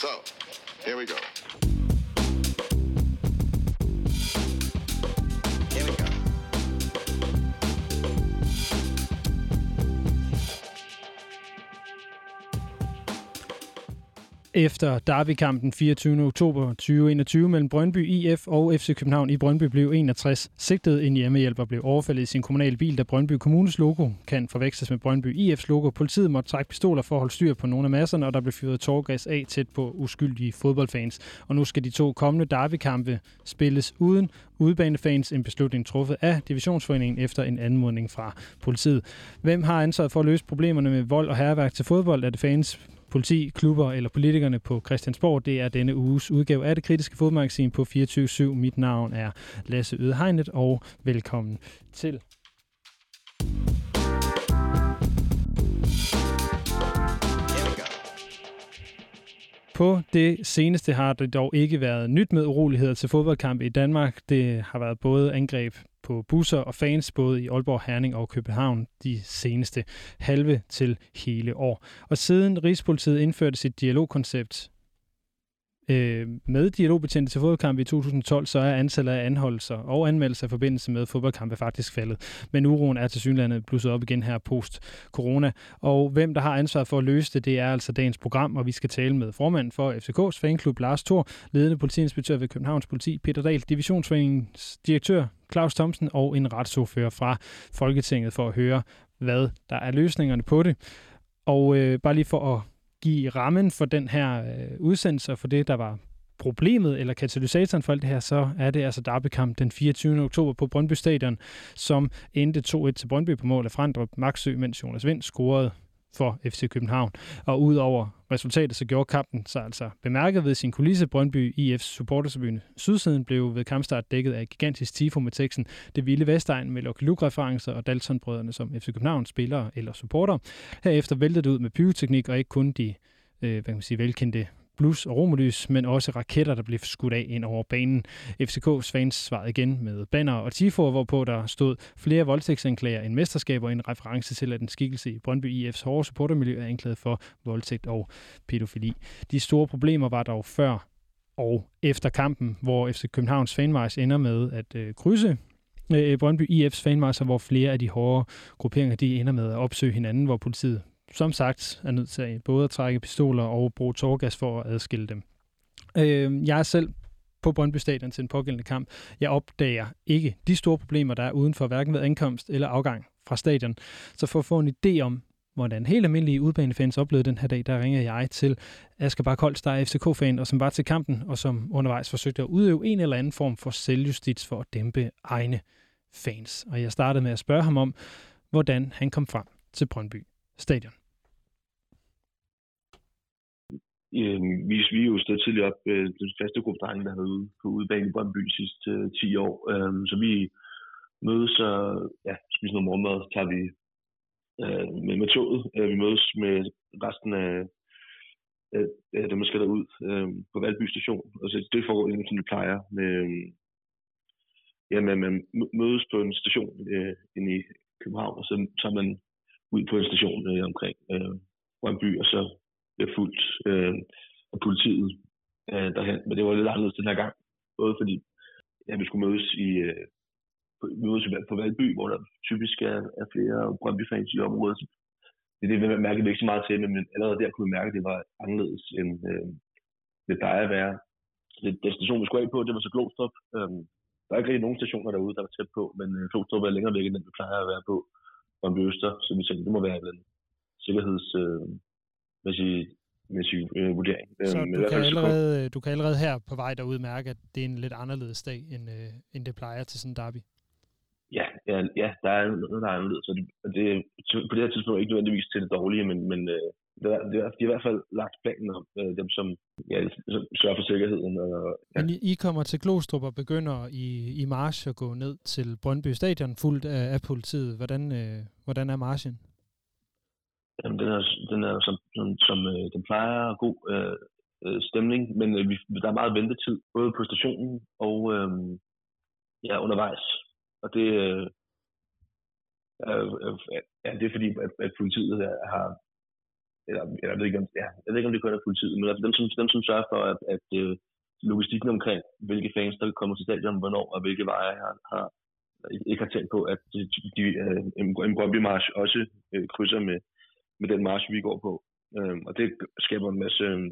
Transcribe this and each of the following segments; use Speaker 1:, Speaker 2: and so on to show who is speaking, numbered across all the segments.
Speaker 1: So, here we go.
Speaker 2: Efter derbykampen 24. oktober 2021 mellem Brøndby IF og FC København i Brøndby blev 61 sigtet en hjemmehjælper blev overfaldet i sin kommunale bil, da Brøndby Kommunes logo kan forveksles med Brøndby IF's logo. Politiet måtte trække pistoler for at holde styr på nogle af masserne, og der blev fyret tårgas af tæt på uskyldige fodboldfans. Og nu skal de to kommende derbykampe spilles uden udebanefans, en beslutning truffet af Divisionsforeningen efter en anmodning fra politiet. Hvem har ansvaret for at løse problemerne med vold og herværk til fodbold? Er det fans, politi, klubber eller politikerne på Christiansborg. Det er denne uges udgave af det kritiske fodmagasin på 24-7. Mit navn er Lasse Ødehegnet, og velkommen til. På det seneste har det dog ikke været nyt med uroligheder til fodboldkampe i Danmark. Det har været både angreb på busser og fans, både i Aalborg, Herning og København, de seneste halve til hele år. Og siden Rigspolitiet indførte sit dialogkoncept øh, med dialogbetjente til fodboldkampe i 2012, så er antallet af anholdelser og anmeldelser i forbindelse med fodboldkampe faktisk faldet. Men uroen er til synlandet blusset op igen her post-corona. Og hvem der har ansvaret for at løse det, det er altså dagens program, og vi skal tale med formanden for FCK's fanklub, Lars Thor, ledende politiinspektør ved Københavns Politi, Peter Dahl, divisionsforeningens direktør, Claus Thomsen og en retsordfører fra Folketinget for at høre, hvad der er løsningerne på det. Og øh, bare lige for at give rammen for den her øh, udsendelse, og for det, der var problemet eller katalysatoren for alt det her, så er det altså derbekamp den 24. oktober på Brøndby Stadion, som endte 2-1 til Brøndby på mål af Frandrup Maxø, mens Jonas Vind scorede for FC København. Og udover resultatet, så gjorde kampen sig altså bemærket ved sin kulisse. Brøndby IF's supportersbyen Sydsiden blev ved kampstart dækket af gigantisk tifo med teksten Det vilde Vestegn med Lucky Luke-referencer og Dalton-brødrene som FC København spillere eller supporter. Herefter væltede det ud med pyroteknik og ikke kun de øh, hvad kan man sige, velkendte blus og romerlys, men også raketter, der blev skudt af ind over banen. FCK's fans svarede igen med banner og tifoer, hvorpå der stod flere voldtægtsanklager end mesterskaber, en reference til, at en skikkelse i Brøndby IF's hårde supportermiljø er anklaget for voldtægt og pædofili. De store problemer var dog før og efter kampen, hvor FC Københavns fanvejs ender med at øh, krydse øh, Brøndby IF's fanmarsch, hvor flere af de hårde grupperinger de ender med at opsøge hinanden, hvor politiet som sagt er nødt til både at trække pistoler og bruge tårgas for at adskille dem. Øh, jeg er selv på Brøndby Stadion til en pågældende kamp. Jeg opdager ikke de store problemer, der er uden for hverken ved ankomst eller afgang fra stadion. Så for at få en idé om, hvordan helt almindelige udbanefans oplevede den her dag, der ringer jeg til Asger Barkholz, der er FCK-fan, og som var til kampen, og som undervejs forsøgte at udøve en eller anden form for selvjustits for at dæmpe egne fans. Og jeg startede med at spørge ham om, hvordan han kom frem til Brøndby Stadion.
Speaker 3: Øh, vi, vi er jo stået tidligere op, øh, den faste gruppe drenge, der har været ude på udebane i Brøndby de sidste øh, 10 år. Øh, så vi mødes og ja, spiser noget morgenmad, tager vi øh, med, med toget. Øh, vi mødes med resten af øh, dem, der skal derud øh, på Valby station. Og så det foregår inden, som det plejer. Med, øhm, ja, man, man mødes på en station øh, inde i København, og så tager man ud på en station øh, omkring øh, Brøndby, og så bliver fuldt øh, af politiet øh, derhen. Men det var lidt anderledes den her gang. Både fordi ja, vi skulle mødes i øh, mødes på Valby, hvor der typisk er, er flere Brøndby-fans i området. Det er det, vi mærkede vi ikke så meget til, men allerede der kunne vi mærke, at det var anderledes, end øh, det plejer at være. Det, den station, vi skulle af på, det var så Glostrup. Øh, der er ikke rigtig nogen stationer derude, der var tæt på, men øh, Glostrup er længere væk, end den vi plejer at være på. Brøndby Øster, så vi tænkte, det må være en sikkerheds... Øh, mæssig øh, vurdering.
Speaker 2: Så
Speaker 3: Øhm,
Speaker 2: du kan, allerede, du kan allerede her på vej derud mærke, at det er en lidt anderledes dag, end, øh, end det plejer til sådan en derby.
Speaker 3: Ja, ja, ja, der er noget, der er anderledes. Så det, det, er på det her tidspunkt ikke nødvendigvis til det dårlige, men, men øh, det er, det er, de har i hvert fald lagt planen om øh, dem, som, ja, som sørger for sikkerheden. Og, ja.
Speaker 2: Men I, I kommer til Glostrup og begynder i, i march at gå ned til Brøndby Stadion, fuldt af, af politiet. Hvordan, øh, hvordan er marchen?
Speaker 3: Jamen, den er, den er som, som, som øh, den plejer god øh, øh, stemning, men øh, vi, der er meget ventetid, både på stationen og øh, ja, undervejs. Og det, øh, er, er, ja, det er fordi, at, at politiet er, har eller, eller jeg, ved ikke, om, ja, jeg ved ikke, om det kun er politiet, men altså dem, som, dem, som sørger for, at, at øh, logistikken omkring, hvilke fans, der kommer til stadion, hvornår og hvilke veje har, har ikke har tænkt på, at de, de, øh, en, en Brøndby March også øh, krydser med, med den march, vi går på. Øh, og det skaber en masse øh,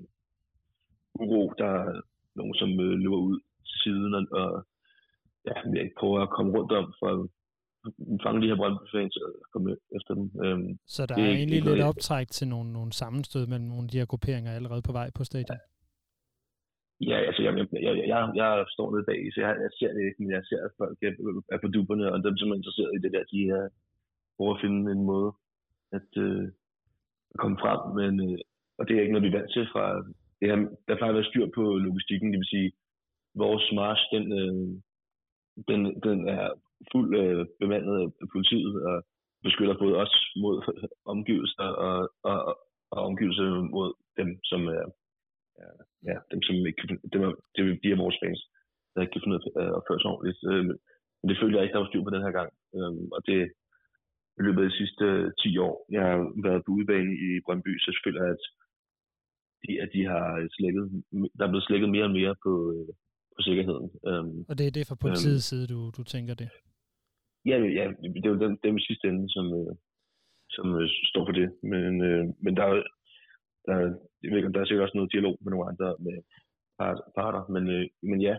Speaker 3: uro. Der er nogen, som øh, løber ud til siden og, og ja, jeg prøver at komme rundt om for at fange de her Brøndby-fans og komme efter dem. Øh,
Speaker 2: Så der er, er egentlig lidt optræk til nogle, nogle sammenstød mellem nogle af de her grupperinger allerede på vej på stadion?
Speaker 3: Ja, altså jeg, jeg, jeg, jeg står nede bag, så jeg, jeg ser det ikke, men jeg ser, at folk er, på duberne, og dem, som er interesseret i det der, de er prøver at finde en måde at, øh, komme frem, men øh, og det er ikke noget, vi er vant til fra det her, der plejer at være styr på logistikken, det vil sige, vores march, den, øh, den, den er fuld øh, bemandet af politiet og beskytter både os mod omgivelser og, og, og omgivelser mod dem, som er ja, dem, som ikke dem er, det er, de er vores fans, der ikke kan finde ud af at opføre sig ordentligt. Øh, men det følte jeg ikke, der var styr på den her gang. Øh, og det i løbet af de sidste 10 år, jeg har været på udebane i Brøndby, så føler jeg, at de, at de har slækket, der er blevet slækket mere og mere på, øh, på sikkerheden.
Speaker 2: og det er det fra politiets øhm, side, du, du tænker det?
Speaker 3: Ja, ja, det er jo dem, dem i sidste ende, som, som står for det. Men, men der er der, jeg ved ikke, der er sikkert også noget dialog med nogle andre med parter, men, øh, men ja,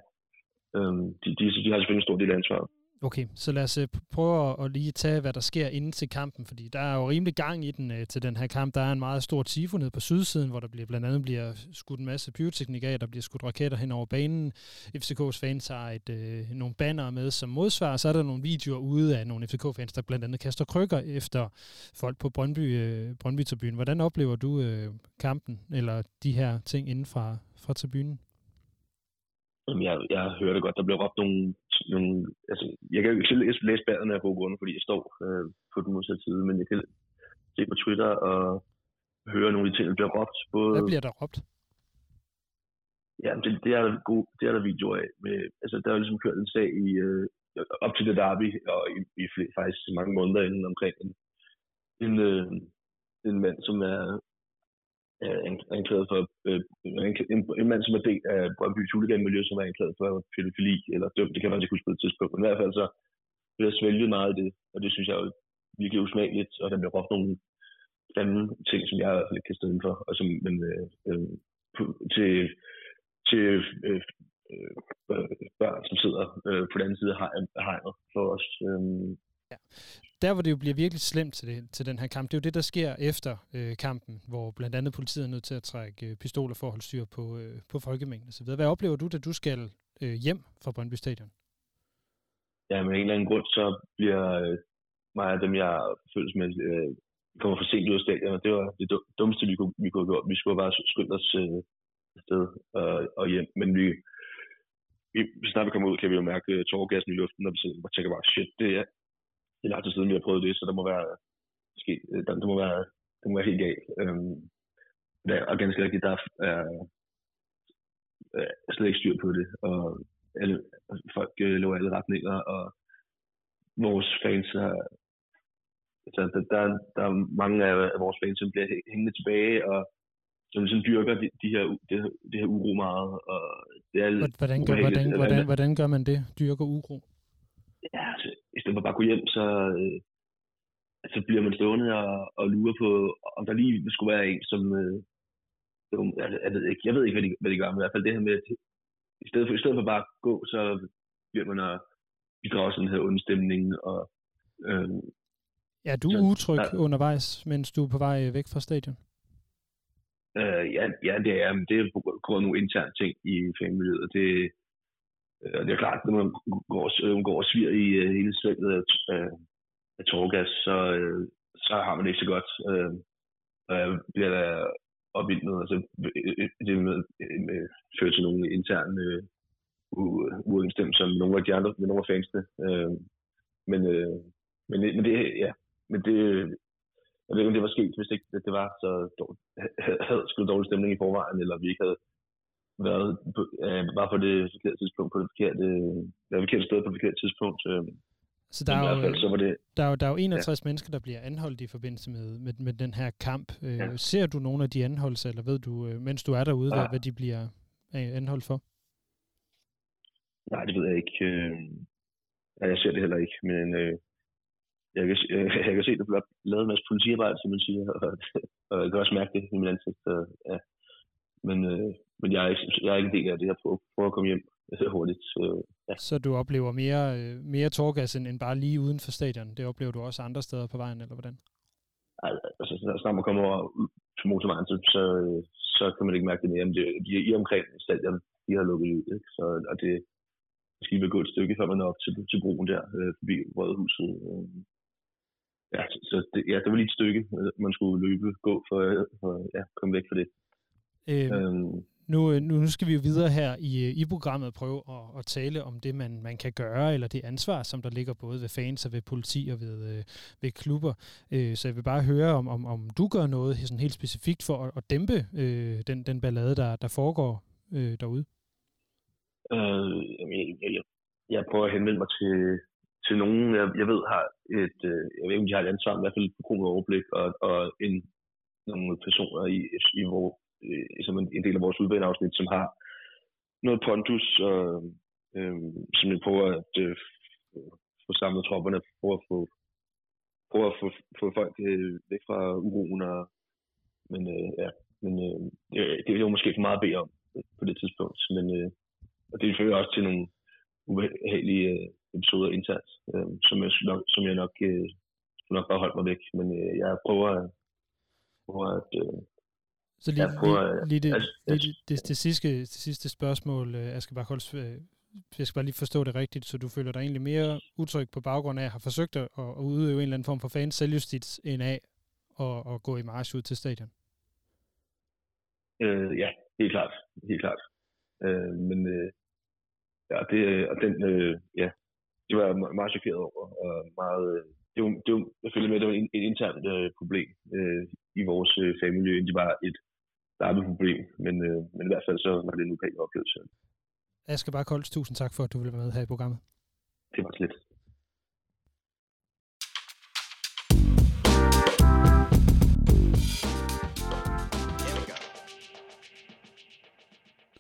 Speaker 3: øh, de, de, de har selvfølgelig en stor del af ansvaret.
Speaker 2: Okay, så lad os øh, prøve at lige tage, hvad der sker inden til kampen, fordi der er jo rimelig gang i den øh, til den her kamp. Der er en meget stor tifo nede på sydsiden, hvor der bliver, blandt andet bliver skudt en masse pyroteknik af, der bliver skudt raketter hen over banen. FCK's fans har et, øh, nogle banner med som modsvar, så er der nogle videoer ude af nogle FCK-fans, der blandt andet kaster krykker efter folk på Brøndby, øh, Brøndby-tribunen. Hvordan oplever du øh, kampen, eller de her ting inden fra, fra tribunen?
Speaker 3: Jamen, jeg, jeg hører det godt. Der bliver råbt nogle... nogle altså, jeg kan jo ikke selv læse baderne af gode grunde, fordi jeg står øh, på den modsatte side, men jeg kan se på Twitter og høre nogle af de ting, der bliver råbt.
Speaker 2: Både, Hvad bliver der råbt?
Speaker 3: Ja, det, det, er der god, det er der videoer af. Med, altså, der er jo ligesom kørt en sag i, øh, op til det derby, og i, i faktisk mange måneder inden omkring en, en, øh, en mand, som er Øh, anklaget for øh, en, en, mand, som er del af Brøndby miljø, som er anklaget for pædofili eller dømt. Det kan man ikke huske på et tidspunkt. Men i hvert fald så bliver jeg svælget meget af det, og det synes jeg er virkelig usmageligt, og der bliver råbt nogle fanden ting, som jeg i hvert fald ikke kan stå for, og som, men, øh, øh, til, til øh, øh, børn, som sidder øh, på den anden side af hegnet for os. Øh,
Speaker 2: Ja. Der, hvor det jo bliver virkelig slemt til, det, til den her kamp, det er jo det, der sker efter øh, kampen, hvor blandt andet politiet er nødt til at trække øh, pistoler for at holde styr på, øh, på folkemængden osv. Hvad oplever du, da du skal øh, hjem fra Brøndby Stadion?
Speaker 3: Ja, men en eller anden grund, så bliver øh, mig af dem, jeg føles med, øh, kommer for sent ud af stadion, og det var det dummeste, vi kunne, vi kunne have gjort. Vi skulle bare skynde os øh, afsted øh, og hjem, men vi, vi, snart vi kommer ud, kan vi jo mærke øh, tårgassen i luften, og vi tænker bare, shit, det er, det er lang tid siden, vi har prøvet det, så der må være, måske, øh, der, der må være, det må være helt galt. Øhm, der, og ganske rigtigt, der er, er, er slet ikke styr på det, og alle, folk øh, løber alle retninger, og vores fans har, altså, der, der, der er mange af, vores fans, som bliver hængende tilbage, og som ligesom dyrker de, de her, det, det her uro meget. Og det er
Speaker 2: hvordan, gør, hvordan, hvordan, hvordan gør man det, dyrker uro?
Speaker 3: Ja, altså, i stedet for bare at gå hjem, så, øh, så bliver man stående og, og lurer på, om der lige skulle være en, som... Øh, jeg, jeg, ved ikke, jeg ved ikke, hvad de, hvad de gør, men i hvert fald det her med, at i stedet for, i stedet for bare at gå, så bliver man at bidrage sådan her ondstemning. Og, øh,
Speaker 2: ja, du er utryg der, undervejs, mens du er på vej væk fra stadion?
Speaker 3: Øh, ja, ja, det er, det er på grund af nogle interne ting i fanmiljøet. Det, Øh, Øh, og det er klart, når man går, øh, går og sviger i uh, hele svælget af, af, af tårgas, så, uh, så har man det ikke så godt. Uh, og jeg bliver da opvildet, altså det med, med, fører til nogle interne uh, uoverensstemmelser med nogle af de andre, med nogle af fansene. Uh, men, uh, men, men det, ja, men det, jeg ved ikke, om det var sket, hvis ikke det, det var så dårligt, havde skulle dårlig stemning i forvejen, eller vi ikke havde været øh, var på det forkerte tidspunkt, på det forkerte, det forkerte sted på det forkerte tidspunkt. Øh.
Speaker 2: Så der er,
Speaker 3: hvert fald
Speaker 2: jo,
Speaker 3: så var det...
Speaker 2: der, er jo, der er jo 61 ja. mennesker, der bliver anholdt i forbindelse med, med, med den her kamp. Øh,
Speaker 3: Ja.
Speaker 2: Ser du nogle af de anholdelser, eller ved du, øh, mens du er derude, hvad,
Speaker 3: Ah.
Speaker 2: hvad de bliver øh, anholdt for?
Speaker 3: Nej, det ved jeg ikke. Øh, ja, jeg ser det heller ikke, men øh, jeg, kan, øh, jeg kan se, at der bliver lavet en masse politiarbejde, som man siger, og, og jeg kan også mærke det i min ansigt. Så, ja. Men, øh, men jeg, er ikke, jeg er ikke en del af det. Jeg prøver, prøver at komme hjem øh, hurtigt. Så, ja.
Speaker 2: Så du oplever mere, øh, mere torgas end, end bare lige uden for stadion. Det oplever du også andre steder på vejen, eller hvordan?
Speaker 3: Altså, så snart man kommer over til motorvejen, så, så, øh, så kan man ikke mærke det mere. Men det, de, i omkring stadion, de har lukket ud. Ikke? Så, og det skal lige gå et stykke, før man når op til, til broen der, øh, forbi Rødhuset. Øh. Ja, så, det, ja, det var lige et stykke, man skulle løbe, gå for, for ja, komme væk fra det.
Speaker 2: Øh,
Speaker 3: Øhm,
Speaker 2: Øh, nu, nu, skal vi jo videre her i, øh, i programmet og prøve at, at tale om det, man, man kan gøre, eller det ansvar, som der ligger både ved fans og ved politi og ved, øh, ved klubber. Øh, så jeg vil bare høre, om, om, om du gør noget sådan helt specifikt for at, at dæmpe øh, den, den ballade, der, der foregår øh, derude.
Speaker 3: Øh, jeg, jeg, jeg, jeg prøver at henvende mig til, til nogen, jeg, jeg ved har et, øh, jeg ved ikke, om de har et ansvar, men i hvert fald et forkromet overblik, og, og en, nogle personer i, i hvor, øh, som en, en del af vores udbaneafsnit, som har noget pondus, og øh, som vi prøver at øh, få samlet tropperne, prøver at få, prøver at få, få folk øh, væk fra uroen, og, men øh, ja, men øh, det, det er jo måske for meget at bede om på det tidspunkt, men øh, og det fører også til nogle ubehagelige øh, episoder internt, øh, som, jeg nok, som jeg nok, øh, nok bare holdt mig væk. Men øh, jeg prøver, at- prøver at... Øh,
Speaker 2: så lige,
Speaker 3: prøver,
Speaker 2: lige, lige, det,
Speaker 3: altså,
Speaker 2: lige det, det, det, sidste, det sidste spørgsmål, øh, jeg skal bare holde, øh, jeg skal bare lige forstå det rigtigt, så du føler dig egentlig mere utryg på baggrund af at have forsøgt at, at udøve en eller anden form for fans selvjustits, end af at, at gå i march ud til stadion.
Speaker 3: øh, ja, helt klart. Helt klart. Øh, men øh, ja, det, og den, øh, ja, det var jeg me- meget chokeret over. Og meget, øh, det var, det var, jeg føler med, at det var et, et internt øh, problem øh, i vores øh, fagmiljø, end det var et larmet problem. Men, øh, men i hvert fald så var det en ubehagelig oplevelse.
Speaker 2: Asger Bare Kolds, tusind tak for, at du ville være med her i programmet.
Speaker 3: Det var slet.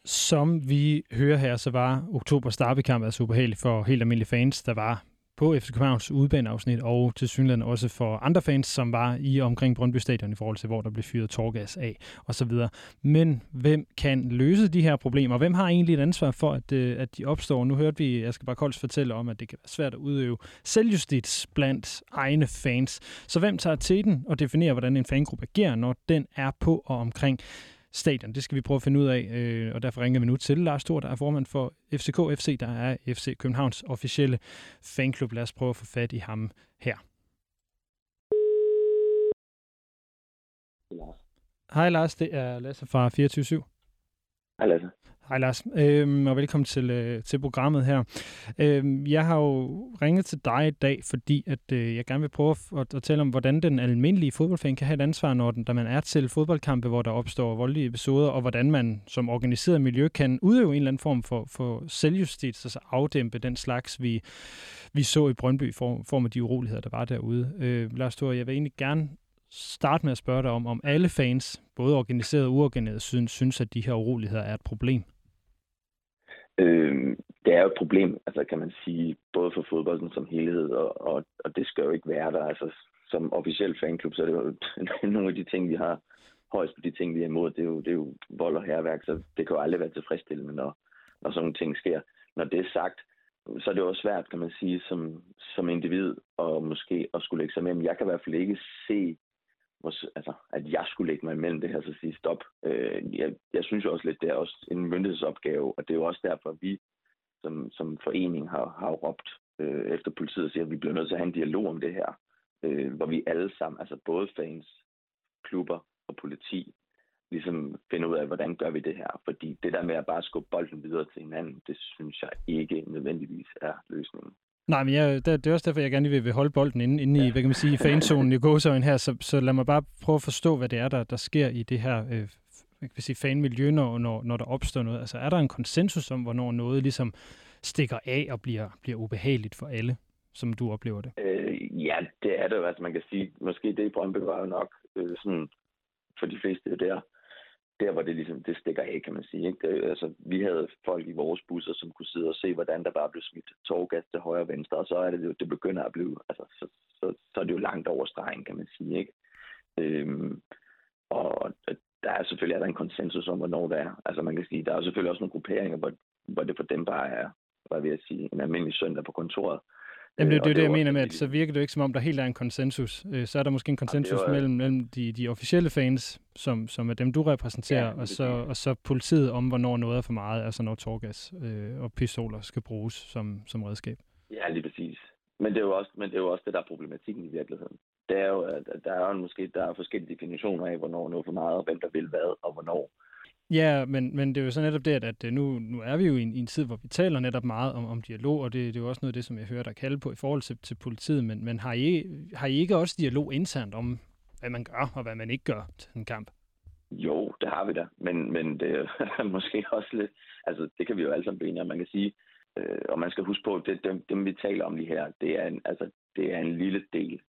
Speaker 2: Som vi hører her, så var oktober derbykamp altså ubehageligt for helt almindelige fans, der var på FC Københavns udbaneafsnit, og til synligheden også for andre fans, som var i omkring Brøndby Stadion i forhold til, hvor der blev fyret torgas af osv. Men hvem kan løse de her problemer? Hvem har egentlig et ansvar for, at, øh, at de opstår? Nu hørte vi Asger Bare Kols fortælle om, at det kan være svært at udøve selvjustits blandt egne fans. Så hvem tager til den og definerer, hvordan en fangruppe agerer, når den er på og omkring stadion. Det skal vi prøve at finde ud af, øh, og derfor ringer vi nu til Lars Stor, der er formand for FCK FC, der er FC Københavns officielle fanklub. Lad os prøve at få fat i ham her. Hej Lars, det er Lasse fra 24
Speaker 4: Hej Lasse.
Speaker 2: Hej Lars, øhm, og velkommen til, øh, til programmet her. Øhm, jeg har jo ringet til dig i dag, fordi at øh, jeg gerne vil prøve at, at tale om, hvordan den almindelige fodboldfan kan have et ansvar, når, den, da man er til fodboldkampe, hvor der opstår voldelige episoder, og hvordan man som organiseret miljø kan udøve en eller anden form for, for selvjustits, altså afdæmpe den slags, vi, vi så i Brøndby, for, form af de uroligheder, der var derude. Øh, Lars Thor, jeg vil egentlig gerne starte med at spørge dig om, om alle fans, både organiseret og uorganiseret, synes, synes, at de her uroligheder er et problem.
Speaker 4: Øh, det er jo et problem, altså kan man sige, både for fodbolden som helhed, og, og, og det skal jo ikke være der. Altså, som officiel fanklub, så er det jo nogle af de ting, vi har højst på de ting, vi er imod, det er jo, det er jo vold og herværk, så det kan jo aldrig være tilfredsstillende, når, når sådan nogle ting sker. Når det er sagt, så er det jo også svært, kan man sige, som, som individ, og måske at skulle lægge sig med. Men jeg kan i hvert fald ikke se, hvor, altså, at jeg skulle lægge mig imellem det her, så sige stop. Øh, jeg, jeg synes jo også lidt, det er også en myndighedsopgave, og det er jo også derfor, at vi som, som forening har, har råbt øh, efter politiet og siger, at vi bliver nødt til at have en dialog om det her, øh, hvor vi alle sammen, altså både fans, klubber og politi, ligesom finder ud af, hvordan gør vi det her. Fordi det der med at bare skubbe bolden videre til hinanden, det synes jeg ikke nødvendigvis er løsningen.
Speaker 2: Nej, men jeg, det, det er også derfor, jeg gerne vil, holde bolden inde, inde i, hvad kan man sige, fanzonen i gåsøjen her, så, så lad mig bare prøve at forstå, hvad det er, der, der sker i det her øh, hvad kan sige, fanmiljø, når, når, når der opstår noget. Altså er der en konsensus om, hvornår noget ligesom stikker af og bliver, bliver ubehageligt for alle? som du oplever det?
Speaker 4: Øh, ja, det er det jo. Altså man kan sige, måske det i Brøndby var jo nok øh, sådan, for de fleste der, der hvor det ligesom, det stikker af, kan man sige. Ikke? Det, altså, vi havde folk i vores busser, som kunne sidde og se, hvordan der bare blev smidt tårgas til højre og venstre, og så er det jo, det begynder at blive, altså, så, så, så er det jo langt over stregen, kan man sige. Ikke? Øhm, og der er selvfølgelig er der en konsensus om, hvornår det er. Altså man kan sige, der er selvfølgelig også nogle grupperinger, hvor, hvor det for dem bare er, hvad vil jeg sige, en almindelig søndag på kontoret.
Speaker 2: Jamen, det, øh, det er det, jeg mener med, at så virker det jo ikke som om, der helt er en konsensus. Øh, så er der måske en konsensus ja, mellem, mellem de, de officielle fans, som, som er dem, du repræsenterer, ja, og, så, og så politiet om, hvornår noget er for meget, altså når torgas øh, og pistoler skal bruges som, som redskab.
Speaker 4: Ja, lige præcis. Men det, er jo også, men det er jo også det, der er problematikken i virkeligheden. Det er jo, at der er jo måske der er forskellige definitioner af, hvornår noget er for meget, og hvem der vil hvad, og hvornår.
Speaker 2: Ja, men, men det er jo så netop det, at, øh, nu, nu er vi jo i en, i en tid, hvor vi taler netop meget om, om dialog, og det, det er jo også noget af det, som jeg hører dig kalde på i forhold til, til politiet. Men, men har, I, har I ikke også dialog internt om, hvad man gør og hvad man ikke gør til en kamp?
Speaker 4: Jo, det har vi da, men, men det er måske også lidt, altså det kan vi jo alle sammen blive man kan sige, øh, og man skal huske på, at det, dem, dem vi taler om lige her, det er en, altså, det er en lille del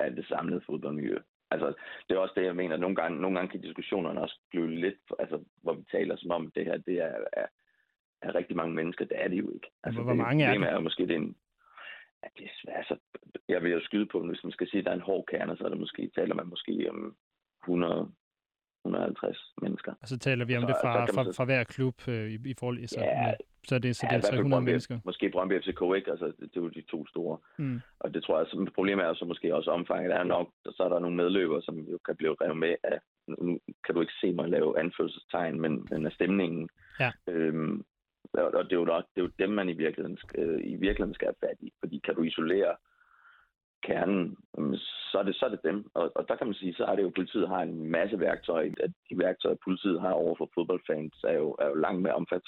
Speaker 4: af det samlede fodboldmiljø. Altså, det er også det, jeg mener. Nogle gange, nogle gange kan diskussionerne også blive lidt, altså, hvor vi taler som om, det her det er, er, er rigtig mange mennesker. Det er det jo ikke. Altså,
Speaker 2: hvor mange
Speaker 4: det,
Speaker 2: er det?
Speaker 4: er måske, det er en, ja, det er svært. Altså, jeg vil jo skyde på, hvis man skal sige, at der er en hård kerne, så er det måske, taler man måske om 100, 150 mennesker.
Speaker 2: Og så taler vi om så, det fra, fra, fra hver klub øh, i, i forhold til, så, ja, så det, så ja, det er 300 Brøndby, mennesker.
Speaker 4: Måske Brøndby FCK, ikke? Altså, det, det er jo de to store. Mm. Og det tror jeg, som problemet er så måske også omfanget er nok, så er der nogle medløbere, som jo kan blive revet med af, nu kan du ikke se mig lave anførselstegn, men, men af stemningen.
Speaker 2: Ja.
Speaker 4: Øhm, og det er, jo nok, det er jo dem, man i virkeligheden, øh, i virkeligheden skal have fat i. Fordi kan du isolere kernen, så er det, så er det dem. Og, og der kan man sige, så er det jo, at politiet har en masse værktøjer. At de værktøjer, politiet har over for fodboldfans, er jo, er jo langt mere omfat,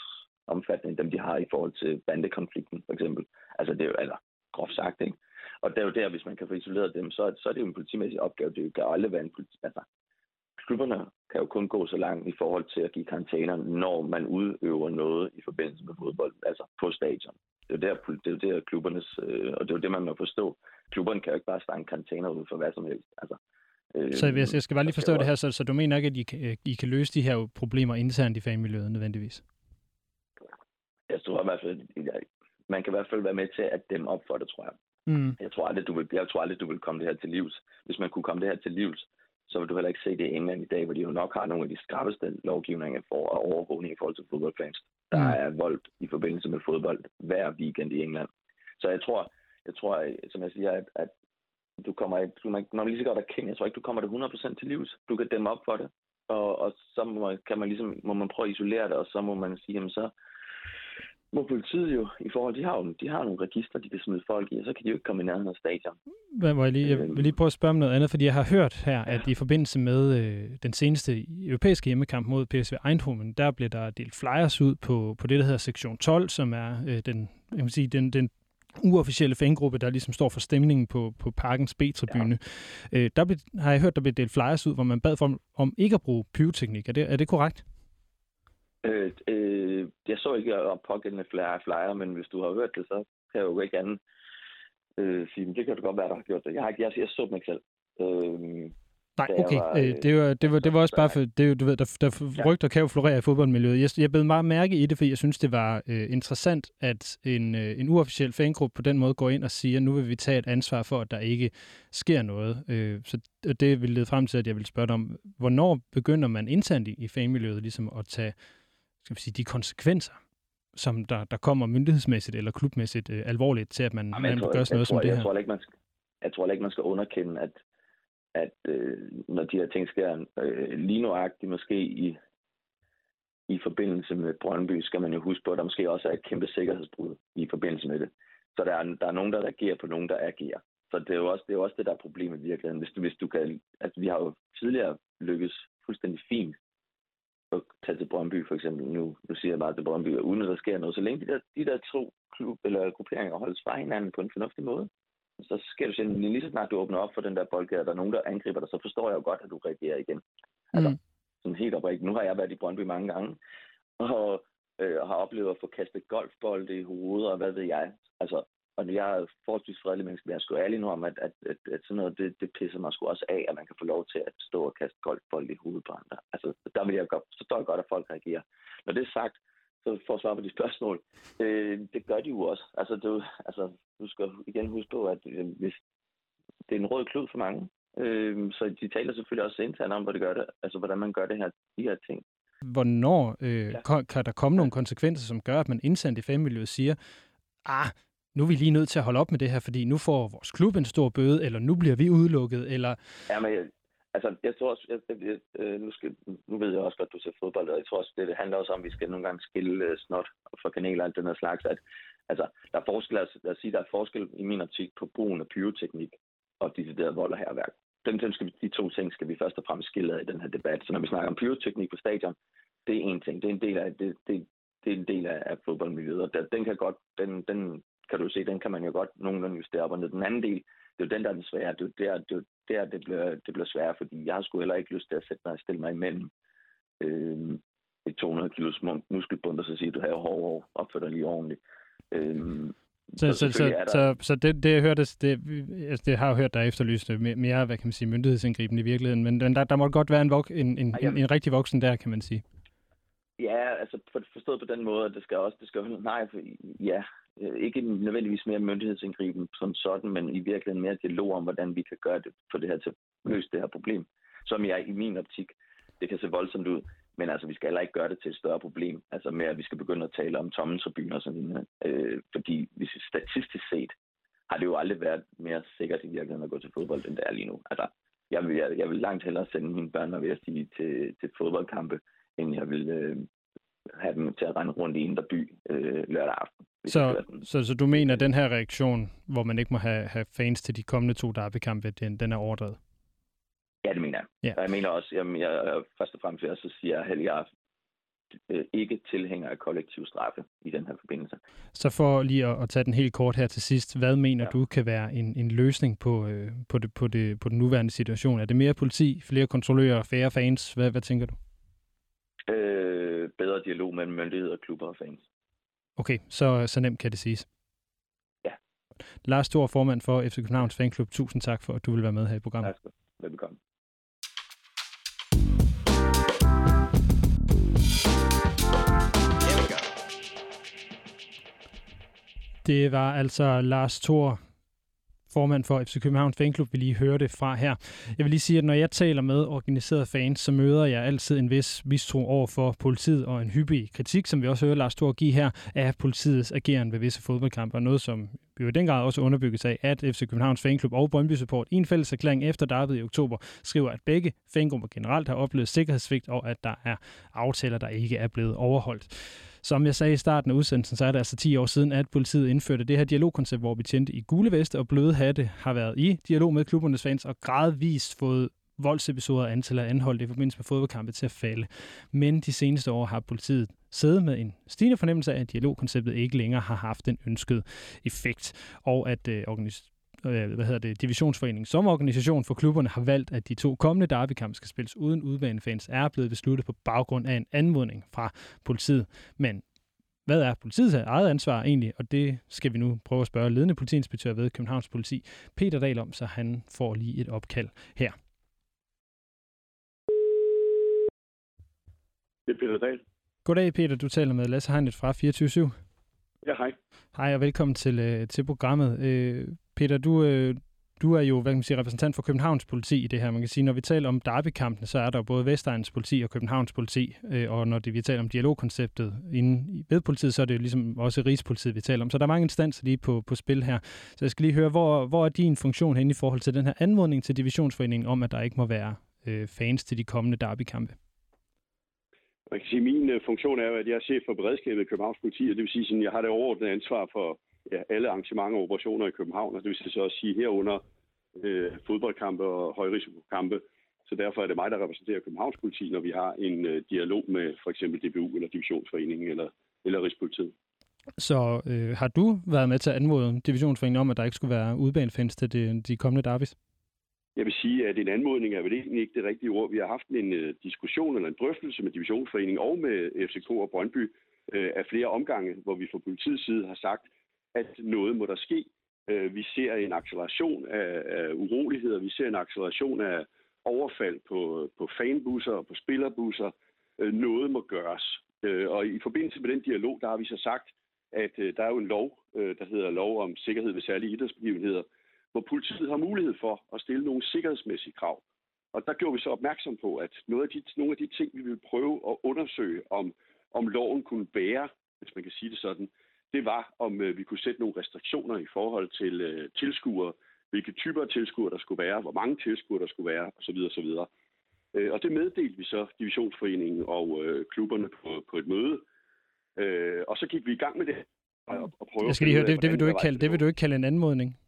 Speaker 4: omfattende end dem, de har i forhold til bandekonflikten, for eksempel. Altså, det er jo, altså, groft sagt, ikke? Og det er jo der, hvis man kan få isoleret dem, så, så er det jo en politimæssig opgave. Det kan jo aldrig være en politi... Altså, klubberne kan jo kun gå så langt i forhold til at give karantæner, når man udøver noget i forbindelse med fodbold, altså på stadion. Det er jo der, det er jo der klubbernes, øh, og det er jo det, man må forstå. Klubberne kan jo ikke bare stange karantæner ud for hvad som helst. Altså,
Speaker 2: øh, så jeg, jeg skal bare lige forstå det her, så, så du mener ikke, at I kan, I kan løse de her problemer internt i fanmiljøet nødvendigvis?
Speaker 4: Jeg tror i hvert fald, man kan i hvert fald være med til at dem op for det, tror jeg. Mm. Jeg, tror aldrig, du vil, jeg tror aldrig, du vil komme det her til livs. Hvis man kunne komme det her til livs, så vil du heller ikke se det i England i dag, hvor de jo nok har nogle af de skrappeste lovgivninger for at overvågning i forhold til fodboldfans. Der mm. er vold i forbindelse med fodbold hver weekend i England. Så jeg tror, jeg tror som jeg siger, at, at du kommer, du når man lige så godt erkende, jeg tror ikke, du kommer det 100% til livs. Du kan dæmme op for det, og, og så må, kan man ligesom, må man prøve at isolere det, og så må man sige, jamen så, må politiet jo, i forhold, de har jo de har nogle registre, de kan smide folk i, og så kan de jo ikke komme i nærheden af stadion.
Speaker 2: Hvad, må jeg, lige, jeg vil lige prøve at spørge om noget andet, fordi jeg har hørt her, at i forbindelse med øh, den seneste europæiske hjemmekamp mod PSV Eindhoven, der blev der delt flyers ud på, på det, der hedder sektion 12, som er øh, den, jeg vil sige, den, den uofficielle fangruppe, der ligesom står for stemningen på, på parkens B-tribune. Ja. Øh, der blev, har jeg hørt, der blev delt flyers ud, hvor man bad for om, om ikke at bruge pyroteknik. Er det, er det korrekt?
Speaker 4: Øh, øh, jeg så ikke op pågældende flyer, flyer, men hvis du har hørt det, så kan jeg jo ikke andet øh, sige, det kan du godt være, der har gjort det. Jeg, har, jeg, jeg så dem ikke selv. Øh,
Speaker 2: Nej, okay. Var, øh, det, var, det, var, det var også bare for, det, du ved, der, der ja. rygter kan jo florere i fodboldmiljøet. Jeg, jeg blev meget mærke i det, fordi jeg synes, det var øh, interessant, at en, øh, en uofficiel fangruppe på den måde går ind og siger, nu vil vi tage et ansvar for, at der ikke sker noget. Øh, så det vil lede frem til, at jeg vil spørge dig om, hvornår begynder man internt i, i fanmiljøet ligesom at tage skal vi sige, de konsekvenser, som der, der kommer myndighedsmæssigt eller klubmæssigt øh, alvorligt til, at man, Jamen, man tror, gør sådan noget tror, som det
Speaker 4: jeg
Speaker 2: her?
Speaker 4: Tror ikke, man skal, jeg tror ikke, man skal underkende, at, at øh, når de her ting sker øh, lige nuagtigt måske i, i forbindelse med Brøndby, skal man jo huske på, at der måske også er et kæmpe sikkerhedsbrud i forbindelse med det. Så der er, der er nogen, der reagerer på nogen, der agerer. Så det er jo også det, er jo også det der er problemet i virkeligheden. Hvis du, hvis du kan, altså vi har jo tidligere lykkes fuldstændig fint at tage til Brøndby for eksempel. Nu, nu siger jeg bare til Brøndby, uden at der sker noget. Så længe de der, de der to klub, eller grupperinger holdes fra hinanden på en fornuftig måde, så sker det sjældent, lige så snart du åbner op for den der boldgade, der er nogen, der angriber dig, så forstår jeg jo godt, at du reagerer igen. Altså, mm. sådan helt oprigtigt. Nu har jeg været i Brøndby mange gange, og øh, har oplevet at få kastet golfbolde i hovedet, og hvad ved jeg. Altså, og jeg er forholdsvis fredelig menneske, men jeg sgu ærlig nu om, at, at, at, at sådan noget, det, det pisser mig sgu også af, at man kan få lov til at stå og kaste golfbold i hovedet på andre. Altså, der vil jeg godt, så står jeg godt, at folk reagerer. Når det er sagt, så for at svare på de spørgsmål, øh, det gør de jo også. Altså, det, altså, du skal igen huske på, at øh, hvis det er en rød klud for mange, øh, så de taler selvfølgelig også internt om, hvor det gør det, altså, hvordan man gør det her, de her ting.
Speaker 2: Hvornår øh, ja. kan, kan der komme nogle konsekvenser, som gør, at man indsendt i fanmiljøet siger, ah, nu er vi lige nødt til at holde op med det her, fordi nu får vores klub en stor bøde, eller nu bliver vi udelukket, eller...
Speaker 4: Ja, men jeg, altså, jeg tror også, jeg, jeg, jeg, øh, nu, skal, nu ved jeg også godt, at du ser fodbold, og jeg tror også, det, det handler også om, at vi skal nogle gange skille uh, snot for kanel og alt den her slags, at altså, der er forskel, altså, lad os sige, der er forskel i min optik på brugen af pyroteknik og decideret vold og herværk. Den, den skal vi, de to ting skal vi først og fremmest skille af i den her debat. Så når vi snakker om pyroteknik på stadion, det er en ting. Det er en del af, det, det, det er en del af, af fodboldmiljøet, og der, den kan godt, den, den kan du se, den kan man jo godt nogenlunde justere op og ned. Den anden del, det er jo den, der er den svære. Det er jo der, det, er der det, bliver, det bliver svære, fordi jeg har sgu heller ikke lyst til at sætte mig og stille mig imellem øh, et 200 kilos muskelbund, og så sige, du har hård år, opfører dig lige ordentligt. Øh,
Speaker 2: så, så, så, der... så, så det, det, jeg hørte, det, altså, det har jeg hørt dig efterlyst mere, hvad kan man sige, myndighedsindgribende i virkeligheden, men der, der må godt være en, vok, en, en, en, en rigtig voksen der, kan man sige.
Speaker 4: Ja, altså forstået på den måde, at det skal også, det skal nej, for, ja, øh, Øh, ikke nødvendigvis mere myndighedsindgriben som sådan, men i virkeligheden mere dialog om, hvordan vi kan gøre det, for det her til at løse det her problem, som jeg i min optik, det kan se voldsomt ud, men altså, vi skal heller ikke gøre det til et større problem, altså med, at vi skal begynde at tale om tomme tribuner og sådan noget, øh, fordi hvis statistisk set, har det jo aldrig været mere sikkert i virkeligheden at gå til fodbold, end det er lige nu. Altså, jeg vil, jeg, jeg vil langt hellere sende mine børn, ved at sige, til, til fodboldkampe, end jeg vil øh, have dem til at rende rundt i Indre By øh, lørdag aften.
Speaker 2: Så, så, så du mener, at den her reaktion, hvor man ikke må have, have fans til de kommende to derbykampe, den, den er overdrevet?
Speaker 4: Ja, det mener jeg. Ja. Og jeg mener også, jeg, jeg, først og fremmest vil jeg så sige, at jeg er øh, ikke tilhænger af kollektiv straffe i den her forbindelse.
Speaker 2: Så for lige at, at tage den helt kort her til sidst, hvad mener ja. du kan være en, en løsning på, øh, på, det, på, det, på den nuværende situation? Er det mere politi, flere kontrollører, færre fans? Hvad, hvad tænker du?
Speaker 4: Øh, bedre dialog mellem myndigheder, klubber og fans.
Speaker 2: Okay, så, så nemt kan det siges.
Speaker 4: Ja.
Speaker 2: Lars Stor, formand for FC Københavns Fanklub, tusind tak for, at du vil være med her i programmet.
Speaker 4: Tak. Velbekomme.
Speaker 2: Det var altså Lars Thor, formand for FC Københavns Fanklub, vi lige hørte fra her. Jeg vil lige sige, at når jeg taler med organiserede fans, så møder jeg altid en vis mistro over for politiet og en hyppig kritik, som vi også hører Lars Thor give her, af politiets ageren ved visse fodboldkampe, og noget, som jo i den grad også underbygges af, at FC Københavns Fanklub og Brøndby Support i en fælles erklæring efter derbyet i oktober skriver, at begge fangrupper generelt har oplevet sikkerhedssvigt, og at der er aftaler, der ikke er blevet overholdt. Som jeg sagde i starten af udsendelsen, så er det altså 10 år siden, at politiet indførte det her dialogkoncept, hvor betjente i gule veste og bløde hatte har været i dialog med klubbernes fans og gradvist fået voldsepisoder og antal af anholdt i forbindelse med fodboldkampe til at falde. Men de seneste år har politiet siddet med en stigende fornemmelse af, at dialogkonceptet ikke længere har haft den ønskede effekt, og at øh, øh, hvad hedder det, divisionsforeningen som organisation for klubberne har valgt, at de to kommende derbykampe skal spilles uden udbanefans, er blevet besluttet på baggrund af en anmodning fra politiet. Men hvad er politiets eget ansvar egentlig? Og det skal vi nu prøve at spørge ledende politiinspektør ved Københavns Politi, Peter Dahl om, så han får lige et opkald her.
Speaker 5: Det er Peter Dahl.
Speaker 2: Goddag Peter, du taler med Lasse Heinert fra 24
Speaker 5: Ja, hej.
Speaker 2: Hej og velkommen til, øh, til programmet. Øh, Peter, du, øh, du er jo hvad kan man sige, repræsentant for Københavns politi i det her. Man kan sige, når vi taler om derbykampene, så er der jo både Vestegns politi og Københavns politi. Øh, og når det, vi taler om dialogkonceptet inden ved politiet, så er det jo ligesom også Rigspolitiet, vi taler om. Så der er mange instanser lige på, på spil her. Så jeg skal lige høre, hvor, hvor er din funktion hen i forhold til den her anmodning til Divisionsforeningen om, at der ikke må være øh, fans til de kommende derbykampe?
Speaker 5: Man kan sige, at min øh, funktion er, at jeg er chef for beredskabet i Københavns politi, og det vil sige, at jeg har det overordnede ansvar for ja, alle arrangementer og operationer i København, og det vil så også sige herunder øh, fodboldkampe og højrisikokampe. Så derfor er det mig, der repræsenterer Københavns politi, når vi har en øh, dialog med for eksempel DBU eller Divisionsforeningen eller, eller Rigspolitiet.
Speaker 2: Så øh, har du været med til at anmode Divisionsforeningen om, at der ikke skulle være udbanefans til de, de kommende derbys?
Speaker 5: Jeg vil sige, at en anmodning er vel egentlig ikke det rigtige ord. Vi har haft en uh, diskussion eller en drøftelse med Divisionsforeningen og med FCK og Brøndby uh, af flere omgange, hvor vi fra politiets side har sagt, at noget må der ske. Øh, vi ser en acceleration af, af uroligheder, vi ser en acceleration af overfald på, på fanbusser og på spillerbusser. Øh, noget må gøres. Øh, og i forbindelse med den dialog, der har vi så sagt, at øh, der er jo en lov, øh, der hedder lov om sikkerhed ved særlige idrætsbegivenheder, hvor politiet har mulighed for at stille nogle sikkerhedsmæssige krav. Og der gjorde vi så opmærksom på, at noget af de, nogle af de ting, vi ville prøve at undersøge, om, om loven kunne bære, hvis man kan sige det sådan, det var, om øh, vi kunne sætte nogle restriktioner i forhold til øh, tilskuere, hvilke typer af tilskuere der skulle være, hvor mange tilskuere der skulle være, osv. osv. Øh, og det meddelte vi så divisionsforeningen og øh, klubberne på, på et møde. Øh, og så gik vi i gang med det.
Speaker 2: Og, og prøve Jeg skal lige høre, det, det, vil du ikke kalde, det vil du ikke kalde en anmodning?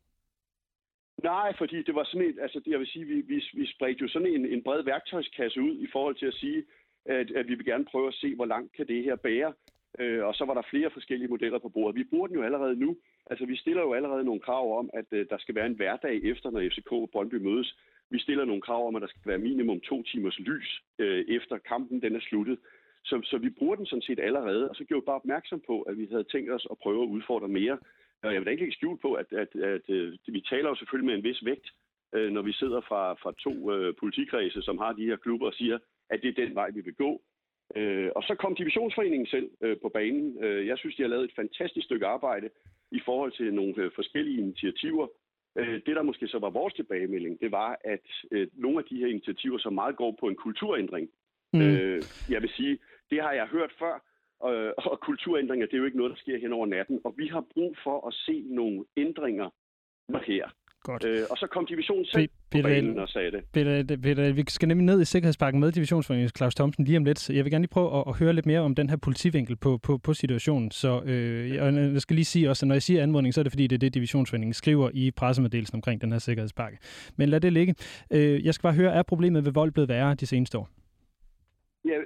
Speaker 5: Nej, fordi det var sådan en, altså jeg vil sige, vi, vi, vi spredte jo sådan en, en bred værktøjskasse ud i forhold til at sige, at, at vi vil gerne prøve at se, hvor langt kan det her bære. Øh, og så var der flere forskellige modeller på bordet. Vi bruger den jo allerede nu. Altså vi stiller jo allerede nogle krav om, at øh, der skal være en hverdag efter, når FCK og Brøndby mødes. Vi stiller nogle krav om, at der skal være minimum to timers lys øh, efter kampen den er sluttet. Så, så vi bruger den sådan set allerede, og så gjorde vi bare opmærksom på, at vi havde tænkt os at prøve at udfordre mere. Og jeg vil da ikke lægge skjul på, at, at, at, at vi taler jo selvfølgelig med en vis vægt, øh, når vi sidder fra, fra to øh, politikredse, som har de her klubber og siger, at det er den vej, vi vil gå. Øh, og så kom Divisionsforeningen selv øh, på banen. Øh, jeg synes, de har lavet et fantastisk stykke arbejde i forhold til nogle øh, forskellige initiativer. Øh, det, der måske så var vores tilbagemelding, det var, at øh, nogle af de her initiativer, som meget går på en kulturændring, mm. øh, jeg vil sige, det har jeg hørt før, og, og kulturændringer, det er jo ikke noget, der sker hen over natten, og vi har brug for at se nogle ændringer her.
Speaker 2: Godt.
Speaker 5: Øh, og så kom divisionen selv Peter, på banen og sagde det.
Speaker 2: Peter, Peter, vi skal nemlig ned i Sikkerhedsparken med divisionsforeningen Claus Thomsen lige om lidt. Jeg vil gerne lige prøve at, at høre lidt mere om den her politivinkel på, på, på situationen. Så øh, jeg skal lige sige også, at når jeg siger anmodning, så er det fordi, det er det, divisionsforeningen skriver i pressemeddelelsen omkring den her Sikkerhedspakke. Men lad det ligge. Øh, jeg skal bare høre, er problemet ved vold blevet værre de seneste år?
Speaker 5: Ja,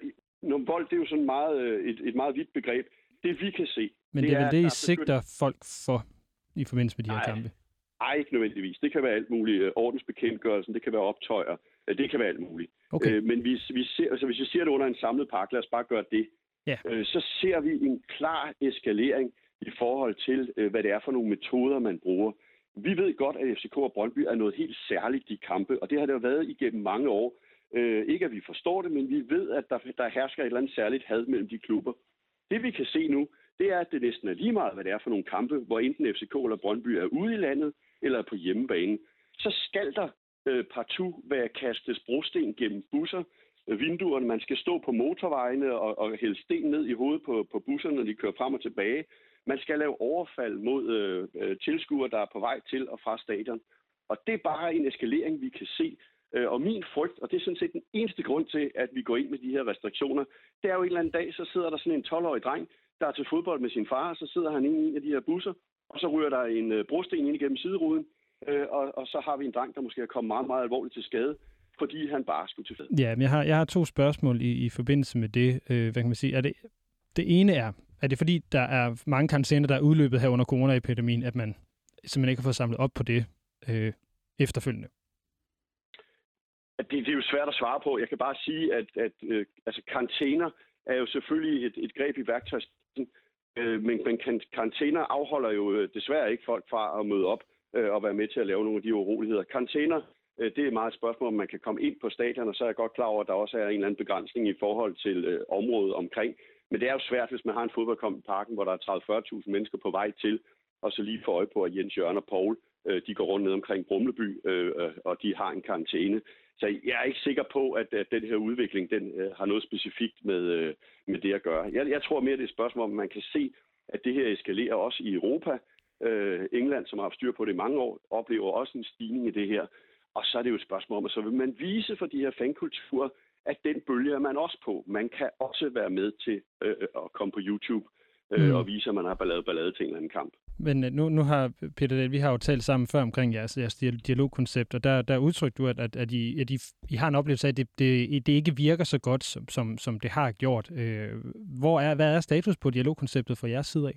Speaker 5: når vold, det er jo sådan meget, øh, et, et meget vidt begreb. Det vi kan se...
Speaker 2: Men det, det er vel det, I sigter folk for i forbindelse med de her kampe?
Speaker 5: Ej, ikke nødvendigvis. Det kan være alt muligt. Øh, ordensbekendtgørelsen, det kan være optøjer, det kan være alt muligt. Okay. Øh, men hvis vi, ser, altså, hvis vi ser det under en samlet pakke, lad os bare gøre det, ja. øh, så ser vi en klar eskalering i forhold til, øh, hvad det er for nogle metoder, man bruger. Vi ved godt, at FCK og Brøndby er noget helt særligt i kampe, og det har det jo været igennem mange år. Øh, ikke at vi forstår det, men vi ved, at der, der hersker et eller andet særligt had mellem de klubber. Det vi kan se nu, det er, at det næsten er lige meget, hvad det er for nogle kampe, hvor enten FCK eller Brøndby er ude i landet, eller på hjemmebane, så skal der øh, partout være kastet brosten gennem busser, øh, vinduerne. Man skal stå på motorvejene og, og hælde sten ned i hovedet på, på busserne, når de kører frem og tilbage. Man skal lave overfald mod øh, øh tilskuere, der er på vej til og fra stadion. Og det er bare en eskalering, vi kan se. Øh, og min frygt, og det er sådan set den eneste grund til, at vi går ind med de her restriktioner, det er jo en eller anden dag, så sidder der sådan en 12-årig dreng, der er til fodbold med sin far, og så sidder han inde i en af de her busser, og så ryger der en øh, brosten ind igennem sideruden, øh, og, og så har vi en dreng, der måske er kommet meget, meget alvorligt til skade, fordi han bare skulle til fed.
Speaker 2: Ja, men jeg har, jeg har to spørgsmål i, i forbindelse med det. Øh, hvad kan man sige? Er det, det ene er, er det fordi, der er mange karantæner, der er udløbet her under coronaepidemien, at man simpelthen ikke har fået samlet op på det øh, efterfølgende?
Speaker 5: Det, det er jo svært at svare på. Jeg kan bare sige, at, at øh, altså, karantæner er jo selvfølgelig et, et greb i værktøjskassen, Øh, men, men karantæner afholder jo øh, desværre ikke folk fra at møde op øh, og være med til at lave nogle af de uroligheder. Karantæner, øh, det er meget et spørgsmål, om man kan komme ind på stadion, og så er jeg godt klar over, at der også er en eller anden begrænsning i forhold til øh, området omkring. Men det er jo svært, hvis man har en fodboldkamp i parken, hvor der er 30-40.000 mennesker på vej til, og så lige få øje på, at Jens Jørgen og Paul, øh, de går rundt ned omkring Brumleby, øh, øh og de har en karantæne. Så jeg er ikke sikker på, at, at den her udvikling den, øh, har noget specifikt med, øh, med det at gøre. Jeg, jeg tror mere, det er et spørgsmål, om man kan se, at det her eskalerer også i Europa. Øh, England, som har haft styr på det i mange år, oplever også en stigning i det her. Og så er det jo et spørgsmål om, at så vil man vise for de her fankulturer, at den bølge er man også på. Man kan også være med til øh, at komme på YouTube øh, mm. og vise, at man har ballade ballade til en eller anden kamp.
Speaker 2: Men øh, nu, nu har, Peter, vi har jo talt sammen før omkring jeres, jeres dialogkoncept, og der, der udtrykte du, at, at, at, I, at I, I har en oplevelse af, at det, det, det ikke virker så godt, som, som, som det har gjort. Øh, hvor er, hvad er status på dialogkonceptet fra jeres side af?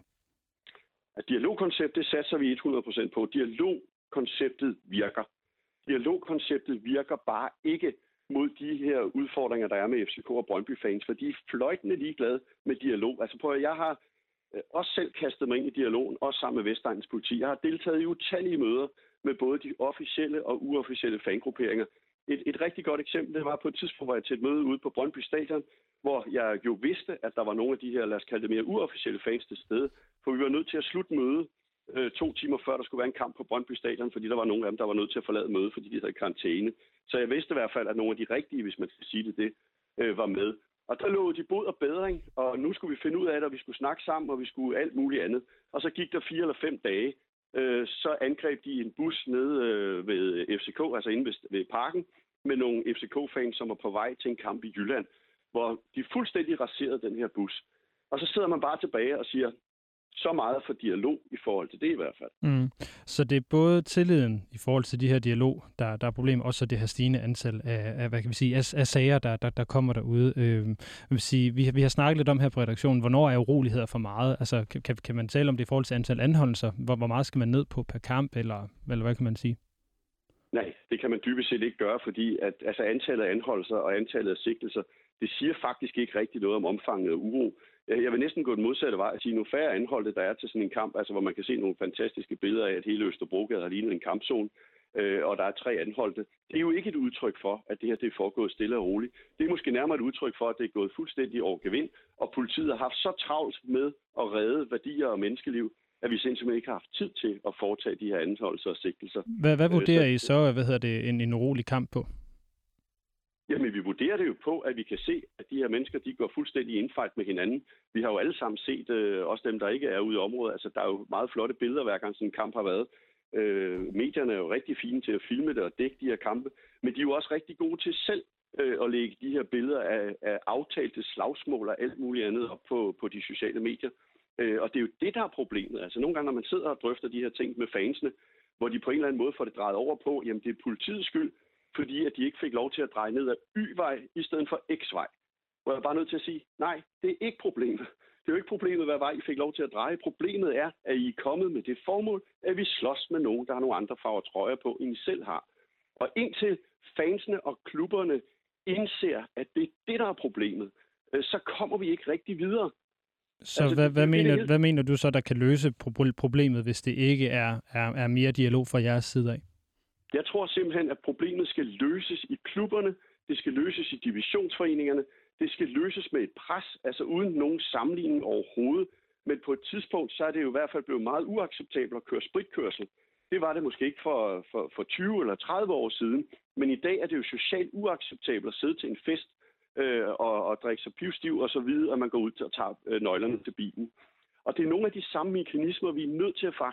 Speaker 5: At dialogkonceptet satser vi 100% på. Dialogkonceptet virker. Dialogkonceptet virker bare ikke mod de her udfordringer, der er med FCK og Brøndby-fans, for de er fløjtende ligeglade med dialog. Altså prøv at, jeg har Øh, også selv kastet mig ind i dialogen, også sammen med Vestegnens politi. Jeg har deltaget i utallige møder med både de officielle og uofficielle fangrupperinger. Et, et rigtig godt eksempel, det var på et tidspunkt, hvor jeg til et møde ude på Brøndby Stadion, hvor jeg jo vidste, at der var nogle af de her, lad os kalde det mere uofficielle fans til stede, for vi var nødt til at slutte møde øh, to timer før der skulle være en kamp på Brøndby Stadion, fordi der var nogle af dem, der var nødt til at forlade mødet, fordi de havde karantæne. Så jeg vidste i hvert fald, at nogle af de rigtige, hvis man skal sige det, det øh, var med. Og der lå de bod og bedring, og nu skulle vi finde ud af det, og vi skulle snakke sammen, og vi skulle alt muligt andet. Og så gik der fire eller fem dage, øh, så angreb de en bus nede øh, ved FCK, altså inde ved, ved parken, med nogle FCK-fans, som var på vej til en kamp i Jylland, hvor de fuldstændig raserede den her bus. Og så sidder man bare tilbage og siger, så meget for dialog i forhold til det i hvert fald.
Speaker 2: Mm. Så det er både tilliden i forhold til de her dialog, der, der er problem, også det her stigende antal af, af hvad kan vi sige, af, af sager, der, der, der kommer derude. Øh, vil sige, vi, vi har snakket lidt om her på redaktionen, hvornår er uroligheder for meget? Altså, kan, kan man tale om det i forhold til antal anholdelser? Hvor, hvor meget skal man ned på per kamp, eller, eller hvad kan man sige?
Speaker 5: Nej, det kan man dybest set ikke gøre, fordi at, altså antallet af anholdelser og antallet af sigtelser, det siger faktisk ikke rigtig noget om omfanget af uro. Jeg vil næsten gå den modsatte vej og sige, nu færre anholdte, der er til sådan en kamp, altså hvor man kan se nogle fantastiske billeder af, at hele Østerbrogade har lignet en kampzone, øh, og der er tre anholdte. Det er jo ikke et udtryk for, at det her det er foregået stille og roligt. Det er måske nærmere et udtryk for, at det er gået fuldstændig over gevind, og politiet har haft så travlt med at redde værdier og menneskeliv, at vi simpelthen ikke har haft tid til at foretage de her anholdelser og sigtelser.
Speaker 2: Hvad, hvad vurderer I så, hvad hedder det, en, en urolig kamp på?
Speaker 5: Jamen, vi vurderer det jo på, at vi kan se, at de her mennesker, de går fuldstændig indfejt med hinanden. Vi har jo alle sammen set, øh, også dem, der ikke er ude i området, altså der er jo meget flotte billeder, hver gang sådan en kamp har været. Øh, medierne er jo rigtig fine til at filme det og dække de her kampe, men de er jo også rigtig gode til selv øh, at lægge de her billeder af, af aftalte slagsmål og alt muligt andet op på, på de sociale medier. Øh, og det er jo det, der er problemet. Altså nogle gange, når man sidder og drøfter de her ting med fansene, hvor de på en eller anden måde får det drejet over på, jamen det er politiets skyld, fordi at de ikke fik lov til at dreje ned ad Y-vej i stedet for X-vej. Hvor jeg er bare nødt til at sige, nej, det er ikke problemet. Det er jo ikke problemet, hvad vej I fik lov til at dreje. Problemet er, at I er kommet med det formål, at vi slås med nogen, der har nogle andre farver trøjer på, end I selv har. Og indtil fansene og klubberne indser, at det er det, der er problemet, øh, så kommer vi ikke rigtig videre.
Speaker 2: Så altså, hvad, hvad, mener, hvad mener du så, der kan løse problemet, hvis det ikke er, er, er mere dialog fra jeres side af?
Speaker 5: Jeg tror simpelthen, at problemet skal løses i klubberne, det skal løses i divisionsforeningerne, det skal løses med et pres, altså uden nogen sammenligning overhovedet. Men på et tidspunkt, så er det jo i hvert fald blevet meget uacceptabelt at køre spritkørsel. Det var det måske ikke for, for, for 20 eller 30 år siden, men i dag er det jo socialt uacceptabelt at sidde til en fest øh, og, og drikke sig pivstiv og så videre, at man går ud og tager øh, nøglerne til bilen. Og det er nogle af de samme mekanismer, vi er nødt til at få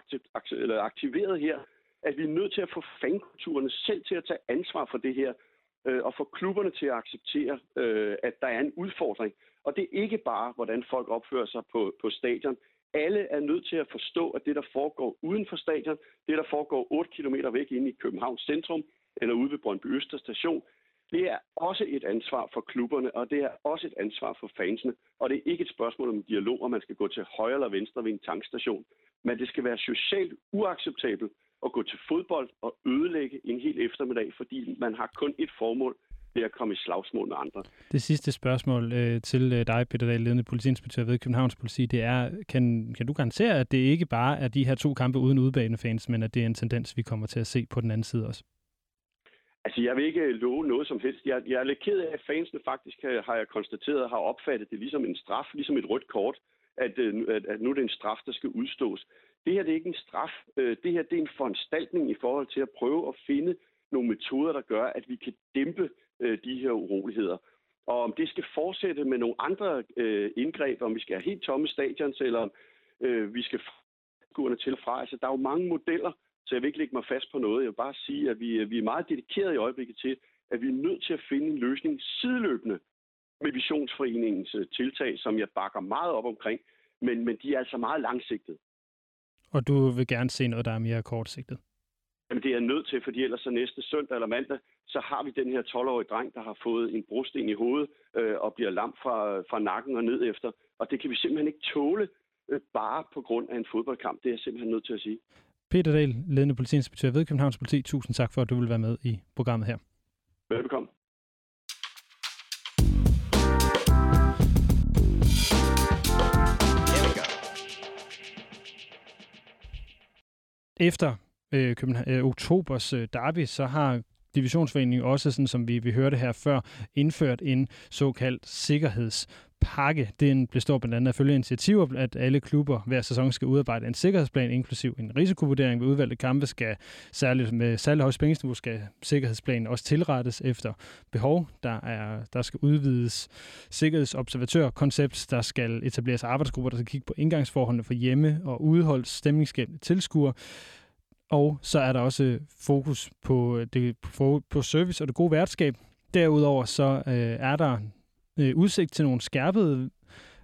Speaker 5: aktiveret her, at vi er nødt til at få fankulturerne selv til at tage ansvar for det her, øh, og få klubberne til at acceptere, øh, at der er en udfordring. Og det er ikke bare, hvordan folk opfører sig på, på stadion. Alle er nødt til at forstå, at det, der foregår uden for stadion, det, der foregår 8 km væk inde i Københavns centrum, eller ude ved Brøndby Øster station, det er også et ansvar for klubberne, og det er også et ansvar for fansene. Og det er ikke et spørgsmål om dialog, om man skal gå til højre eller venstre ved en tankstation. Men det skal være socialt uacceptabelt at gå til fodbold og ødelægge en hel eftermiddag, fordi man har kun et formål, det er at komme i slagsmål med andre.
Speaker 2: Det sidste spørgsmål øh, til øh, dig, Peter Dahl, ledende politiinspektør ved Københavns Politi, det er, kan, kan du garantere, at det ikke bare er de her to kampe uden udbanefans, men at det er en tendens, vi kommer til at se på den anden side også?
Speaker 5: Altså, jeg vil ikke love noget som helst. Jeg, jeg er lidt ked af, at fansene faktisk har, har jeg konstateret, har opfattet det ligesom en straf, ligesom et rødt kort, at, øh, at, at nu er det en straf, der skal udstås. Det her det er ikke en straf. Øh, det her det er en foranstaltning i forhold til at prøve at finde nogle metoder, der gør, at vi kan dæmpe øh, de her uroligheder. Og om det skal fortsætte med nogle andre øh, indgreb, om vi skal have helt tomme stadions, eller om øh, vi skal gå til fra. Altså, der er jo mange modeller, så jeg vil ikke lægge mig fast på noget. Jeg vil bare sige, at vi, øh, vi er meget dedikeret i øjeblikket til, at vi er nødt til at finde en løsning sideløbende med Visionsforeningens tiltag, som jeg bakker meget op omkring, men, men de er altså meget langsigtede.
Speaker 2: Og du vil gerne se noget, der er mere kortsigtet?
Speaker 5: Jamen det er nødt til, fordi ellers så næste søndag eller mandag, så har vi den her 12-årige dreng, der har fået en brosten i hovedet øh, og bliver lam fra, fra nakken og ned efter. Og det kan vi simpelthen ikke tåle øh, bare på grund af en fodboldkamp. Det er jeg simpelthen nødt til at sige.
Speaker 2: Peter Dahl, ledende politiinspektør ved Københavns Politi. Tusind tak for, at du vil være med i programmet her.
Speaker 5: Velkommen.
Speaker 2: Efter øh, København, øh, oktobers øh, derby, så har divisionsforeningen også, sådan som vi, vi hørte her før, indført en såkaldt sikkerheds pakke. Den består blandt andet af følge initiativer, at alle klubber hver sæson skal udarbejde en sikkerhedsplan, inklusiv en risikovurdering ved udvalgte kampe, skal særligt med særlig højt spændingsniveau skal sikkerhedsplanen også tilrettes efter behov. Der, er, der skal udvides sikkerhedsobservatørkoncept, der skal etableres arbejdsgrupper, der skal kigge på indgangsforholdene for hjemme- og udholdt stemningsskabende tilskuere. Og så er der også fokus på, øh, det, på, på service og det gode værtskab. Derudover så øh, er der øh, udsigt til nogle skærpede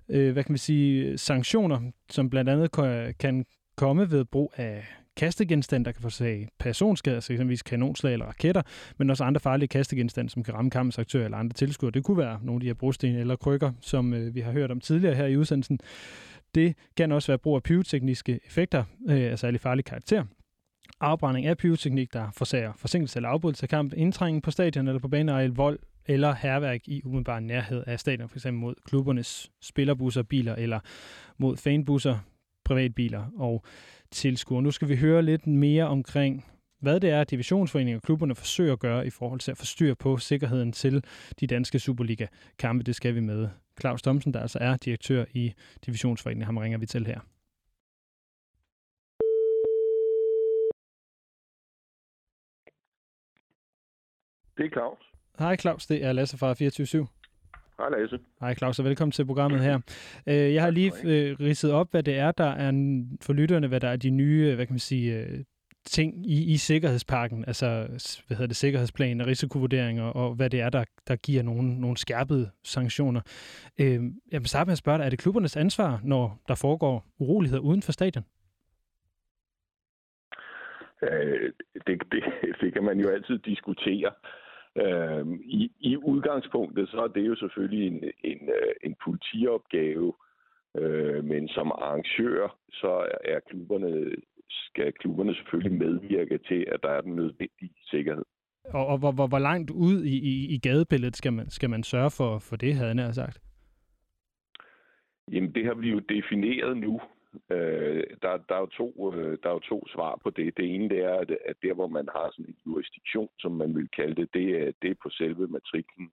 Speaker 2: øh, hvad kan vi sige, sanktioner, som blandt andet kan, kan komme ved brug af kastegenstande, der kan forårsage personskader, så eksempelvis kanonslag eller raketter, men også andre farlige kastegenstande, som kan ramme kampens aktører eller andre tilskuere. Det kunne være nogle af de her brosten eller krykker, som øh, vi har hørt om tidligere her i udsendelsen. Det kan også være brug af pyrotekniske effekter øh, af særlig farlig karakter afbrænding af pyroteknik, der forsager forsinkelse eller afbrydelse af kamp, indtrængen på stadion eller på baneareal, vold eller herværk i umiddelbar nærhed af stadion, f.eks. mod klubbernes spillerbusser, biler eller mod fanbusser, privatbiler og tilskuere. Nu skal vi høre lidt mere omkring, hvad det er, divisionsforeningen og klubberne forsøger at gøre i forhold til at forstyrre på sikkerheden til de danske Superliga-kampe. Det skal vi med Claus Thomsen, der altså er direktør i divisionsforeningen. Ham ringer vi til her.
Speaker 6: Det er Claus.
Speaker 2: Hej Claus, det er Lasse fra 24
Speaker 6: Hej Lasse.
Speaker 2: Hej Claus, og velkommen til programmet her. Øh, jeg har lige øh, ridset op, hvad det er, der er for lytterne, hvad der er de nye, hvad kan man sige, øh, ting i, i sikkerhedspakken, altså hvad hedder det, sikkerhedsplan og risikovurderinger, og hvad det er, der, der giver nogle, nogle skærpede sanktioner. Øh, jeg vil starte med at spørge dig, er det klubbernes ansvar, når der foregår uroligheder uden for stadion?
Speaker 6: Øh, det, det, det kan man jo altid diskutere. Øh, i, I udgangspunktet så er det jo selvfølgelig en, en, øh, en politiopgave, øh, men som arrangør så er klubberne skal klubberne selvfølgelig medvirke til, at der er den nødvendige sikkerhed.
Speaker 2: Og, og hvor, hvor, hvor langt ud i, i, i gadebilledet skal man, skal man sørge for, for det, havde jeg sagt?
Speaker 6: Jamen, det har vi jo defineret nu. Øh, der, der, er jo to, øh, der er jo to svar på det. Det ene det er, at, at der, hvor man har sådan en jurisdiktion, som man vil kalde det, det er, det er på selve matriklen.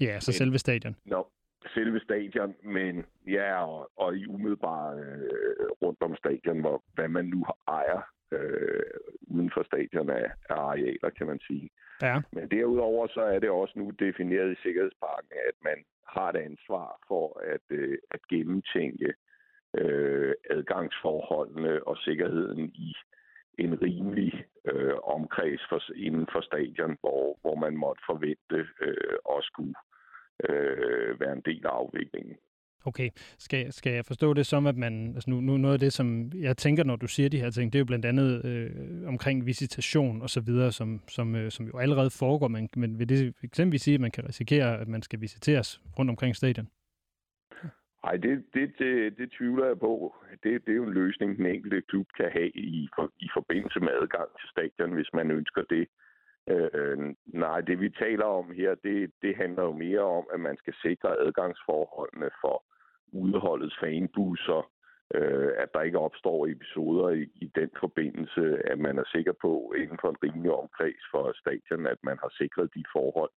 Speaker 2: Ja, så Men, selve stadion.
Speaker 6: Nå, selve stadion, men ja, og, og i umiddelbart øh, rundt om stadion, hvor, hvad man nu ejer øh, uden for stadion af, af arealer, kan man sige.
Speaker 2: Ja.
Speaker 6: Men derudover så er det også nu defineret i Sikkerhedsparken, at man har et ansvar for at, øh, at gennemtænke øh, adgangsforholdene og sikkerheden i en rimelig øh, omkreds for, inden for stadion, hvor, hvor man måtte forvente øh, at skulle øh, være en del af afviklingen.
Speaker 2: Okay, skal, skal jeg forstå det som, at man, altså nu, nu noget af det, som jeg tænker, når du siger de her ting, det er jo blandt andet øh, omkring visitation og så videre, som, som, øh, som jo allerede foregår, men, men vil det eksempelvis sige, at man kan risikere, at man skal visiteres rundt omkring stadion?
Speaker 6: Nej, det, det, det, det tvivler jeg på. Det, det er jo en løsning, den enkelte klub kan have i, for, i forbindelse med adgang til stadion, hvis man ønsker det. Øh, nej, det vi taler om her, det, det handler jo mere om, at man skal sikre adgangsforholdene for udholdets fanbusser, øh, at der ikke opstår episoder i, i den forbindelse, at man er sikker på inden for en rimelig omkreds for stadion, at man har sikret de forhold.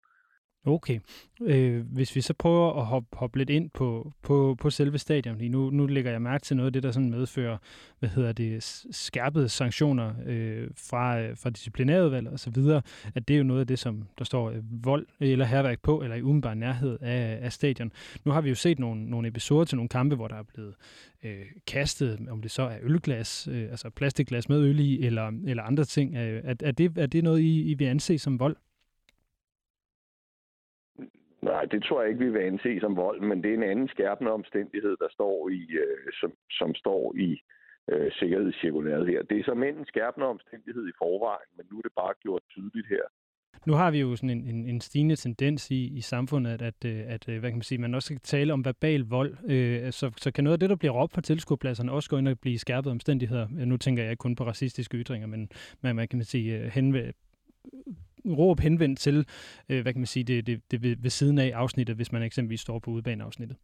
Speaker 2: Okay. Øh, hvis vi så prøver at hoppe, hoppe lidt ind på, på, på selve stadion, nu, nu lægger jeg mærke til noget af det, der sådan medfører, hvad hedder det, skærpede sanktioner øh, fra, øh, fra disciplinærudvalget og så videre, at det er jo noget af det, som der står øh, vold eller herværk på, eller i umiddelbar nærhed af, af stadion. Nu har vi jo set nogle, nogle episoder til nogle kampe, hvor der er blevet øh, kastet, om det så er ølglas, øh, altså plastikglas med øl i, eller, eller andre ting. Øh, er, er, det, er det noget, I, I vil anse som vold?
Speaker 6: Nej, det tror jeg ikke, vi vil anse som vold, men det er en anden skærpende omstændighed, der står i, øh, som, som står i øh, sikkerhedscirkulæret her. Det er som en skærpende omstændighed i forvejen, men nu er det bare gjort tydeligt her.
Speaker 2: Nu har vi jo sådan en, en, en stigende tendens i, i samfundet, at, at, øh, at, øh, hvad kan man sige, man også skal tale om verbal vold. Øh, så, så kan noget af det, der bliver råbt på tilskuerpladserne, også gå ind og blive skærpet omstændigheder. Nu tænker jeg ikke kun på racistiske ytringer, men man, man kan sige henvæ henve, råb henvendt til, øh, hvad kan man sige, det, det, det ved, ved siden af afsnittet, hvis man eksempelvis står på udbaneafsnittet?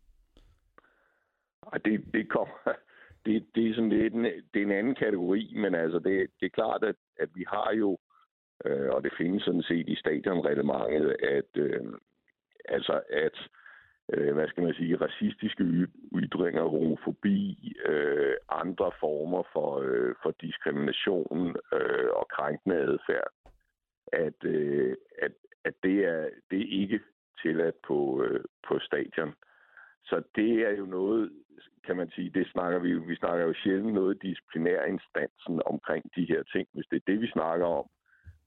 Speaker 6: Det, det, kommer, det, det er sådan lidt en, det er en anden kategori, men altså det, det er klart, at, at vi har jo, øh, og det findes sådan set i stadionreglementet, at øh, altså at øh, hvad skal man sige, racistiske ytringer, homofobi, øh, andre former for, øh, for diskrimination øh, og krænkende adfærd, at, øh, at, at det, er, det er ikke tilladt på, øh, på stadion. Så det er jo noget, kan man sige, det snakker vi vi snakker jo sjældent noget disciplinærinstansen omkring de her ting, hvis det er det, vi snakker om.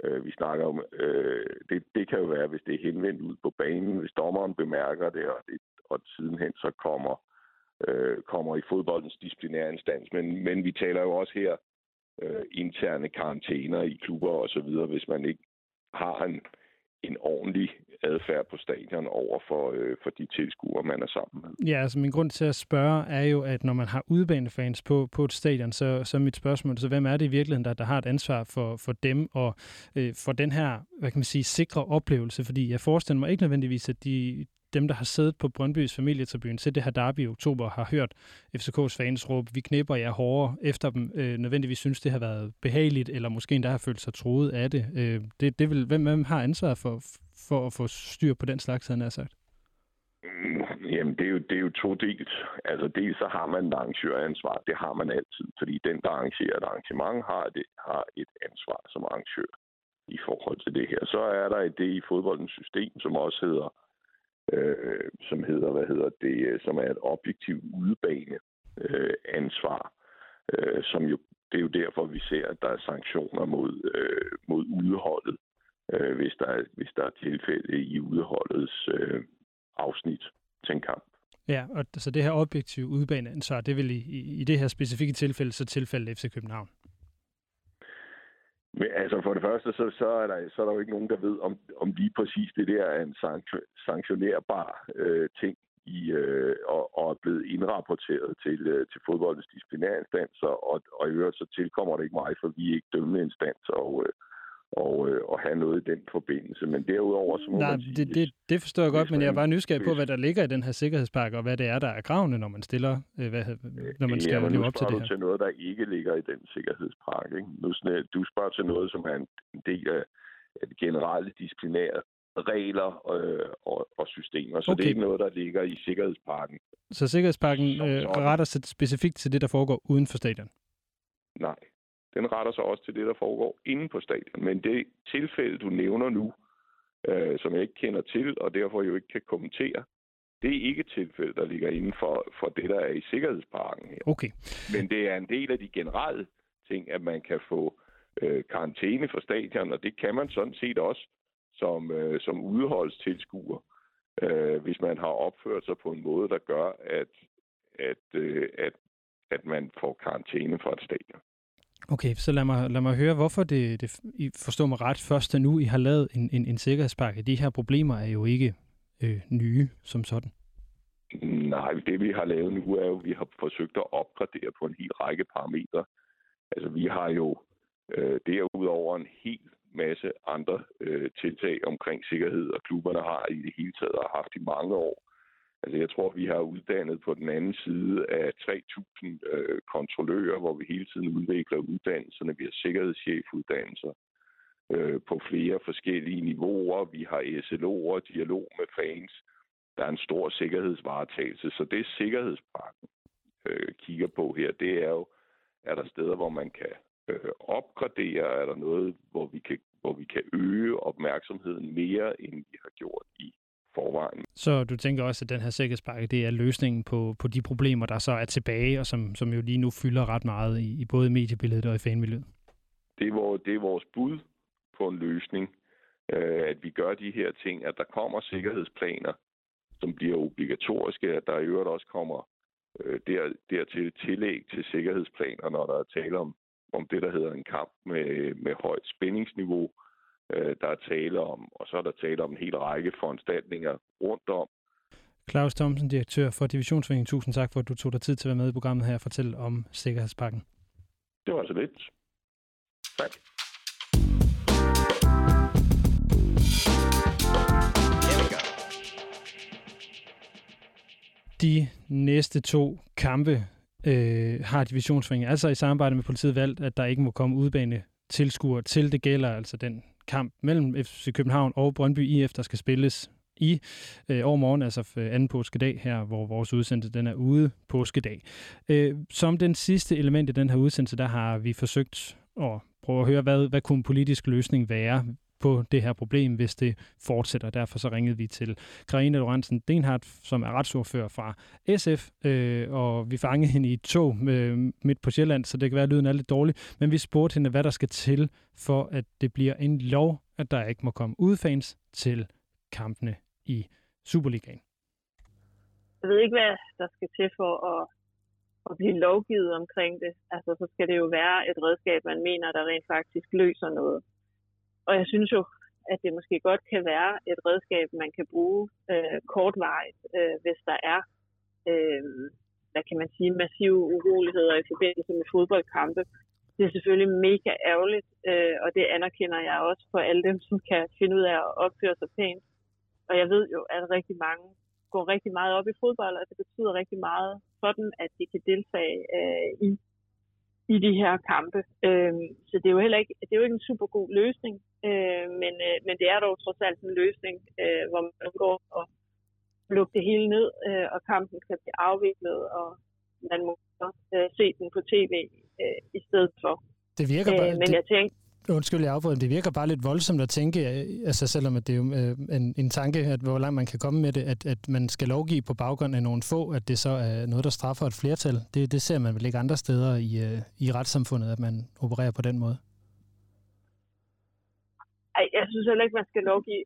Speaker 6: Øh, vi snakker om, øh, det, det kan jo være, hvis det er henvendt ud på banen, hvis dommeren bemærker det, og, det, og sidenhen så kommer, øh, kommer i fodboldens disciplinærinstans. Men, men vi taler jo også her øh, interne karantæner i klubber og så videre, hvis man ikke har en, en ordentlig adfærd på stadion over for, øh, for de tilskuere, man er sammen med.
Speaker 2: Ja, altså min grund til at spørge er jo, at når man har udbanefans på, på et stadion, så, så er mit spørgsmål, så hvem er det i virkeligheden, der, der har et ansvar for, for dem og øh, for den her, hvad kan man sige, sikre oplevelse? Fordi jeg forestiller mig ikke nødvendigvis, at de, dem, der har siddet på Brøndbys familietribune til det her derby i oktober, har hørt FCK's fans råbe, vi knipper jer hårdere efter dem, øh, nødvendigvis synes, det har været behageligt, eller måske endda har følt sig troet af det. Øh, det, det vil, hvem, hvem har ansvaret for, for at få styr på den slags, han har sagt?
Speaker 6: Jamen, det er, jo, det er jo to dels. Altså, dels så har man et arrangøransvar. Det har man altid, fordi den, der arrangerer et arrangement, har, det, har et ansvar som arrangør i forhold til det her. Så er der et det i fodboldens system, som også hedder øh, som hedder, hvad hedder det, øh, som er et objektivt udebane øh, ansvar, øh, som jo, det er jo derfor, vi ser, at der er sanktioner mod, øh, mod udeholdet, øh, hvis, der er, hvis der er tilfælde i udeholdets øh, afsnit til en kamp.
Speaker 2: Ja, og så det her objektive udbaneansvar, det vil i, i, i det her specifikke tilfælde så tilfælde FC København?
Speaker 6: Men altså for det første, så, så, er der, så er der jo ikke nogen, der ved, om, om lige præcis det der er en sanktionerbar øh, ting i, øh, og, og er blevet indrapporteret til, øh, til fodboldens disciplinærinstanser, og, og i øvrigt så tilkommer det ikke mig, for vi er ikke dømmende instans, og, øh, og, øh, og have noget i den forbindelse. Men derudover, så må
Speaker 2: Nej,
Speaker 6: man sige...
Speaker 2: Det, det, det forstår jeg godt, men jeg er bare nysgerrig på, hvad der ligger i den her sikkerhedspakke, og hvad det er, der er kravene, når man stiller, øh, hvad, når man skal ja, leve op til det her.
Speaker 6: til noget, der ikke ligger i den sikkerhedspakke. Ikke? Nu, du spørger til noget, som er en del af, af de generelle disciplinære regler øh, og, og systemer. Så okay. det er ikke noget, der ligger i sikkerhedspakken.
Speaker 2: Så sikkerhedspakken øh, retter sig specifikt til det, der foregår uden for stadion?
Speaker 6: Nej den retter sig også til det, der foregår inde på stadion. Men det tilfælde, du nævner nu, øh, som jeg ikke kender til, og derfor jo ikke kan kommentere, det er ikke et tilfælde, der ligger inden for, for det, der er i sikkerhedsparken her.
Speaker 2: Okay.
Speaker 6: Men det er en del af de generelle ting, at man kan få øh, karantæne for stadion, og det kan man sådan set også som, øh, som udholdstilskuer, øh, hvis man har opført sig på en måde, der gør, at, at, øh, at, at man får karantæne fra et stadion.
Speaker 2: Okay, så lad mig, lad mig høre, hvorfor det, det I forstår mig ret, først nu I har lavet en, en, en sikkerhedspakke. De her problemer er jo ikke øh, nye som sådan.
Speaker 6: Nej, det vi har lavet nu er jo, at vi har forsøgt at opgradere på en hel række parametre. Altså vi har jo øh, derudover en hel masse andre øh, tiltag omkring sikkerhed, og klubberne har i det hele taget haft i mange år. Altså jeg tror, vi har uddannet på den anden side af 3.000 øh, kontrollører, hvor vi hele tiden udvikler uddannelserne. Vi har sikkerhedschefuddannelser øh, på flere forskellige niveauer. Vi har SLO'er, dialog med fans. Der er en stor sikkerhedsvaretagelse, så det sikkerhedspakken øh, kigger på her, det er jo, er der steder, hvor man kan øh, opgradere, er der noget, hvor vi kan hvor vi kan øge opmærksomheden mere, end vi har gjort i forvejen.
Speaker 2: Så du tænker også, at den her sikkerhedspakke, det er løsningen på, på de problemer, der så er tilbage, og som, som jo lige nu fylder ret meget i, i både mediebilledet og i fanmiljøet?
Speaker 6: Det er, vores, det er vores bud på en løsning, øh, at vi gør de her ting, at der kommer sikkerhedsplaner, som bliver obligatoriske, at der i øvrigt også kommer øh, der, dertil tillæg til sikkerhedsplaner, når der er tale om, om det, der hedder en kamp med, med højt spændingsniveau, øh, der er tale om, og så er der tale om en hel række foranstaltninger rundt om.
Speaker 2: Claus Thomsen, direktør for Divisionsforeningen. Tusind tak for, at du tog dig tid til at være med i programmet her og fortælle om sikkerhedspakken.
Speaker 6: Det var altså lidt. Tak.
Speaker 2: De næste to kampe øh, har divisionsforeningen altså i samarbejde med politiet valgt, at der ikke må komme udbane tilskuere til. Det gælder altså den kamp mellem FC København og Brøndby IF, der skal spilles i øh, overmorgen, altså øh, anden påskedag her, hvor vores udsendelse den er ude påskedag. Øh, som den sidste element i den her udsendelse, der har vi forsøgt at prøve at høre, hvad, hvad kunne en politisk løsning være på det her problem, hvis det fortsætter. Derfor så ringede vi til Karina Lorentzen Denhardt, som er retsordfører fra SF, øh, og vi fangede hende i et tog øh, midt på Sjælland, så det kan være, at lyden er lidt dårlig, men vi spurgte hende, hvad der skal til, for at det bliver en lov, at der ikke må komme udfans til kampene i Superligaen.
Speaker 7: Jeg ved ikke, hvad der skal til for at, at blive lovgivet omkring det. Altså, så skal det jo være et redskab, man mener, der rent faktisk løser noget. Og jeg synes jo, at det måske godt kan være et redskab, man kan bruge øh, kortvarigt, øh, hvis der er, øh, hvad kan man sige, massive uroligheder i forbindelse med fodboldkampe. Det er selvfølgelig mega ærgerligt, øh, og det anerkender jeg også for alle dem, som kan finde ud af at opføre sig pænt. Og jeg ved jo, at rigtig mange går rigtig meget op i fodbold, og det betyder rigtig meget for dem, at de kan deltage øh, i i de her kampe. Øh, så det er jo heller ikke, det er jo ikke en super god løsning, øh, men, øh, men det er dog trods alt en løsning, øh, hvor man går og lukke det hele ned, øh, og kampen kan blive afviklet, og man må øh, se den på tv øh, i stedet for.
Speaker 2: Det virker bare,
Speaker 7: øh, men
Speaker 2: det...
Speaker 7: jeg tænkte,
Speaker 2: Undskyld, jeg afbryder, det virker bare lidt voldsomt at tænke, øh, altså selvom at det er jo øh, en, en tanke, at hvor langt man kan komme med det, at, at man skal lovgive på baggrund af nogle få, at det så er noget, der straffer et flertal. Det, det ser man vel ikke andre steder i, øh, i retssamfundet, at man opererer på den måde?
Speaker 7: Synes heller ikke, man skal lovgive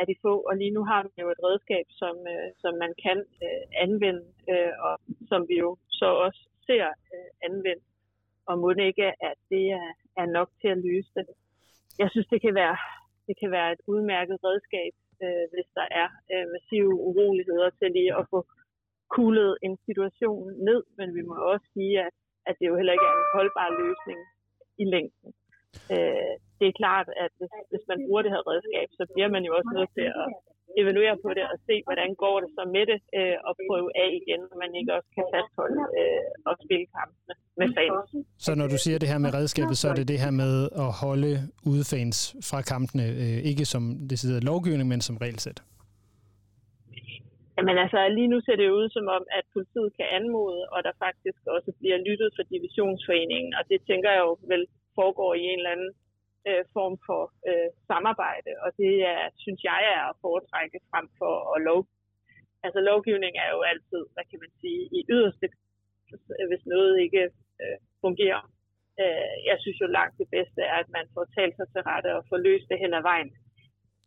Speaker 7: af de få, og lige nu har man jo et redskab, som, øh, som man kan øh, anvende, øh, og som vi jo så også ser anvendt og må det ikke, at det er, er nok til at løse det. Jeg synes, det kan være, det kan være et udmærket redskab, øh, hvis der er øh, massive uroligheder til lige at få kuglet en situation ned, men vi må også sige, at, at det jo heller ikke er en holdbar løsning i længden. Øh, det er klart, at hvis, hvis man bruger det her redskab, så bliver man jo også nødt til at evaluere på det og se, hvordan går det så med det, øh, og prøve af igen, når man ikke også kan fastholde øh, og spille kampene med fans.
Speaker 2: Så når du siger det her med redskabet, så er det det her med at holde udefans fra kampene, øh, ikke som det sidder lovgivning, men som regelsæt?
Speaker 7: Jamen altså, lige nu ser det ud som om, at politiet kan anmode, og der faktisk også bliver lyttet for divisionsforeningen, og det tænker jeg jo vel foregår i en eller anden øh, form for øh, samarbejde, og det er, synes jeg er at foretrække frem for at lov. Altså lovgivning er jo altid, hvad kan man sige, i yderste, hvis noget ikke øh, fungerer. Øh, jeg synes jo langt det bedste er, at man får talt sig til rette og får løst det hen ad vejen.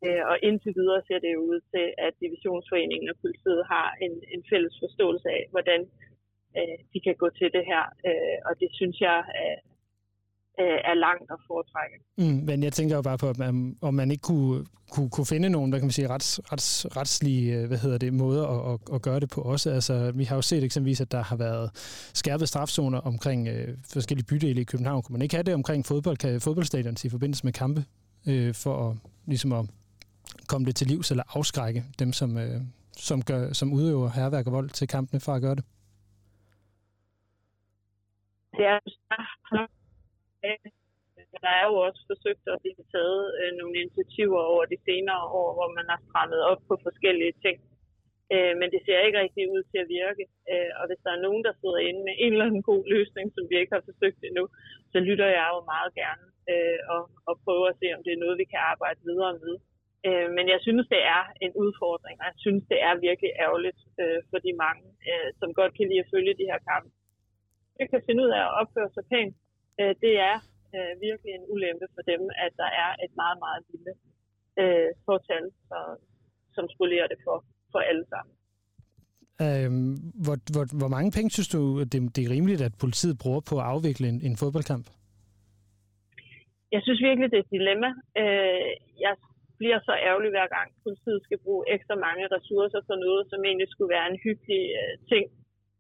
Speaker 7: Øh, og indtil videre ser det ud til, at divisionsforeningen og politiet har en, en fælles forståelse af, hvordan øh, de kan gå til det her. Øh, og det synes jeg øh, er langt at foretrække.
Speaker 2: Mm, men jeg tænker jo bare på, at man, om man ikke kunne, kunne, kunne finde nogen, hvad kan man sige, rets, rets, retslige øh, hvad hedder det, måder at, at, at, gøre det på også. Altså, vi har jo set eksempelvis, at der har været skærpet strafzoner omkring øh, forskellige bydele i København. Kunne man ikke have det omkring fodbold, kan fodboldstadion i forbindelse med kampe, øh, for at, ligesom at komme det til livs eller afskrække dem, som, øh, som, gør, som udøver herværk og vold til kampene fra at gøre det?
Speaker 7: Det er der er jo også forsøgt at blive taget øh, nogle initiativer over de senere år, hvor man har strammet op på forskellige ting. Øh, men det ser ikke rigtig ud til at virke. Øh, og hvis der er nogen, der sidder inde med en eller anden god løsning, som vi ikke har forsøgt endnu, så lytter jeg jo meget gerne øh, og, og prøver at se, om det er noget, vi kan arbejde videre med. Øh, men jeg synes, det er en udfordring, og jeg synes, det er virkelig ærgerligt øh, for de mange, øh, som godt kan lide at følge de her kampe. Jeg kan finde ud af at opføre sig pænt, øh, det er øh, virkelig en ulempe for dem, at der er et meget, meget lille øh, fortal, som, som spolerer det for, for alle sammen.
Speaker 2: Øhm, hvor, hvor, hvor mange penge synes du, det, det er rimeligt, at politiet bruger på at afvikle en, en fodboldkamp?
Speaker 7: Jeg synes virkelig, det er et dilemma. Øh, jeg bliver så ærgerlig hver gang, politiet skal bruge ekstra mange ressourcer for noget, som egentlig skulle være en hyggelig øh, ting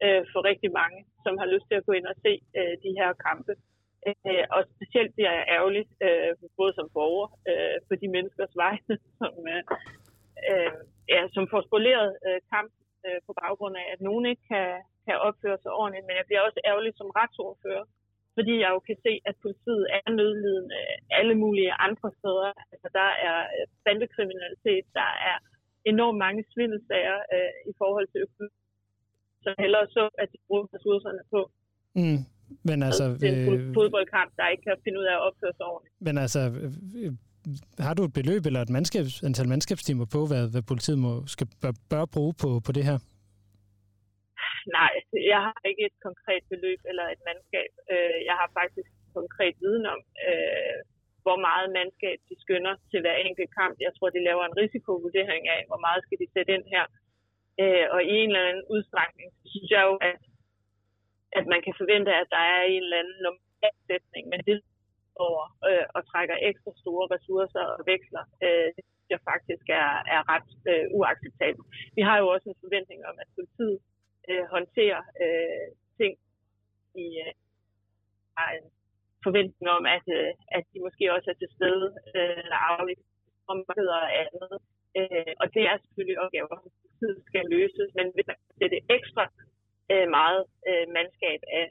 Speaker 7: øh, for rigtig mange, som har lyst til at gå ind og se øh, de her kampe. Øh, Øh, og specielt bliver jeg ærgerlig, øh, både som borger, øh, for de menneskers vegne, som, øh, øh, ja, som får spoleret øh, kamp øh, på baggrund af, at nogen ikke kan, kan opføre sig ordentligt, men jeg bliver også ærgerlig som retsordfører, fordi jeg jo kan se, at politiet er nødlidende alle mulige andre steder. Altså, der er øh, bandekriminalitet, der er enormt mange svindelsager øh, i forhold til økonomi. Så hellere så, at de bruger ressourcerne på
Speaker 2: Mm. Men altså,
Speaker 7: til en fod-
Speaker 2: øh,
Speaker 7: fodboldkamp, der ikke kan finde ud af at opføre sig ordentligt.
Speaker 2: men altså øh, øh, har du et beløb eller et mandskabs, antal mandskabstimer på, hvad, hvad politiet må, skal, bør, bør bruge på, på det her?
Speaker 7: Nej, jeg har ikke et konkret beløb eller et mandskab. Jeg har faktisk konkret viden om, hvor meget mandskab de skynder til hver enkelt kamp. Jeg tror, de laver en risikovurdering af, hvor meget skal de sætte ind her. Og i en eller anden udstrækning, synes jeg jo, at, at man kan forvente, at der er en eller anden normalsætning, men det over øh, og trækker ekstra store ressourcer og veksler, øh, det synes jeg faktisk er, er ret øh, uacceptabelt. Vi har jo også en forventning om, at politiet øh, håndterer øh, ting i øh, har en forventning om, at, øh, at de måske også er til stede øh, eller afvikler områder og andet. Øh, og det er selvfølgelig opgaver, som politiet skal løses, men hvis man sætter ekstra øh, meget øh, mandskab af,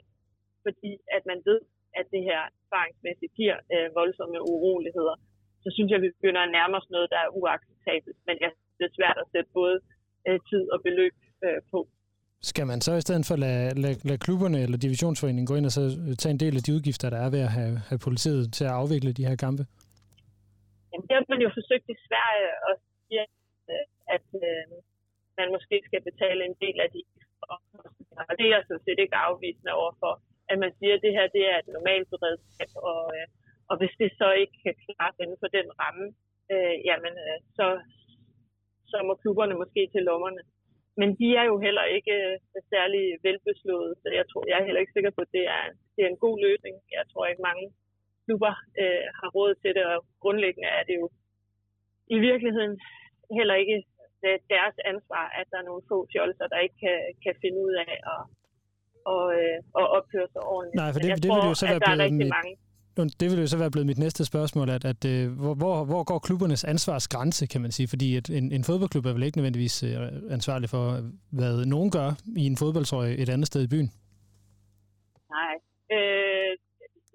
Speaker 7: fordi at man ved, at det her erfaringsmæssigt giver øh, voldsomme uroligheder, så synes jeg, at vi begynder at nærme os noget, der er uacceptabelt. Men jeg synes, det er svært at sætte både øh, tid og beløb øh, på.
Speaker 2: Skal man så i stedet for lade, lade, lade klubberne eller divisionsforeningen gå ind og så tage en del af de udgifter, der er ved at have, have politiet til at afvikle de her kampe?
Speaker 7: Jamen, det har man jo forsøgt i Sverige at sige, øh, at øh, man måske skal betale en del af de. Og det er jeg sådan set ikke afvisende overfor, at man siger, at det her det er et normalt beredskab, og, øh, og hvis det så ikke kan klare inden for den ramme, øh, jamen øh, så, så må klubberne måske til lommerne. Men de er jo heller ikke øh, særlig velbeslået, så jeg tror, jeg er heller ikke sikker på, at det er, det er en god løsning. Jeg tror ikke mange klubber øh, har råd til det, og grundlæggende er det jo i virkeligheden heller ikke øh, deres ansvar, at der er nogle få fjolser, der ikke kan, kan finde ud af at, og, øh, og opføre sig ordentligt.
Speaker 2: Nej, for det- det
Speaker 7: tror,
Speaker 2: ville jo så
Speaker 7: at
Speaker 2: være
Speaker 7: er
Speaker 2: blevet mit-
Speaker 7: mange.
Speaker 2: Det vil jo så være blevet mit næste spørgsmål, at, at øh, hvor, hvor, hvor går klubbernes ansvarsgrænse, kan man sige? Fordi et, en, en fodboldklub er vel ikke nødvendigvis ansvarlig for, hvad nogen gør i en fodboldtrøje et andet sted i byen.
Speaker 7: Nej. Øh,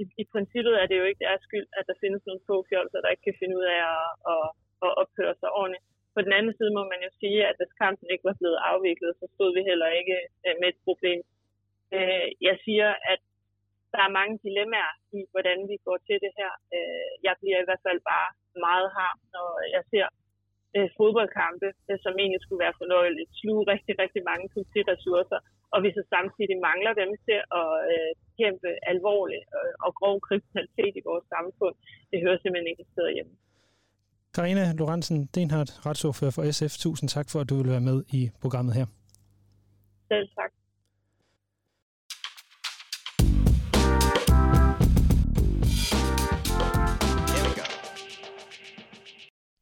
Speaker 7: i, I princippet er det jo ikke deres skyld, at der findes nogle få fjolser, der ikke kan finde ud af at, at, at opføre sig ordentligt. På den anden side må man jo sige, at hvis kampen ikke var blevet afviklet, så stod vi heller ikke øh, med et problem. Øh, jeg siger, at der er mange dilemmaer i, hvordan vi går til det her. Øh, jeg bliver i hvert fald bare meget harm, når jeg ser øh, fodboldkampe, øh, som egentlig skulle være fornøjeligt, sluge rigtig, rigtig mange politiressourcer, og vi så samtidig mangler dem til at øh, kæmpe alvorlig og, og grov kriminalitet i vores samfund. Det hører simpelthen ikke steder hjemme.
Speaker 2: Karina Lorentzen Denhardt, retsordfører for SF. Tusind tak for, at du vil være med i programmet her.
Speaker 7: Selv tak.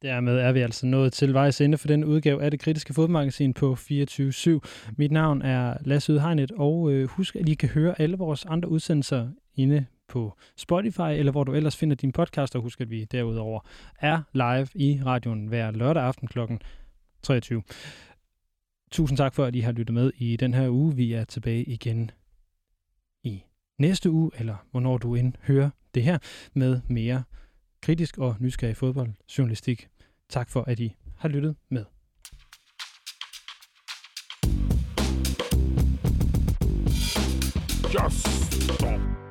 Speaker 2: Dermed er vi altså nået til vejs ende for den udgave af det kritiske fodmagasin på 24.7. Mit navn er Lasse Udhegnet, og øh, husk, at I kan høre alle vores andre udsendelser inde på Spotify, eller hvor du ellers finder din podcast, og husk, at vi derudover er live i radioen hver lørdag aften kl. 23. Tusind tak for, at I har lyttet med i den her uge. Vi er tilbage igen i næste uge, eller hvornår du end hører det her, med mere kritisk og nysgerrig fodboldjournalistik. Tak for, at I har lyttet med.
Speaker 8: Just stop.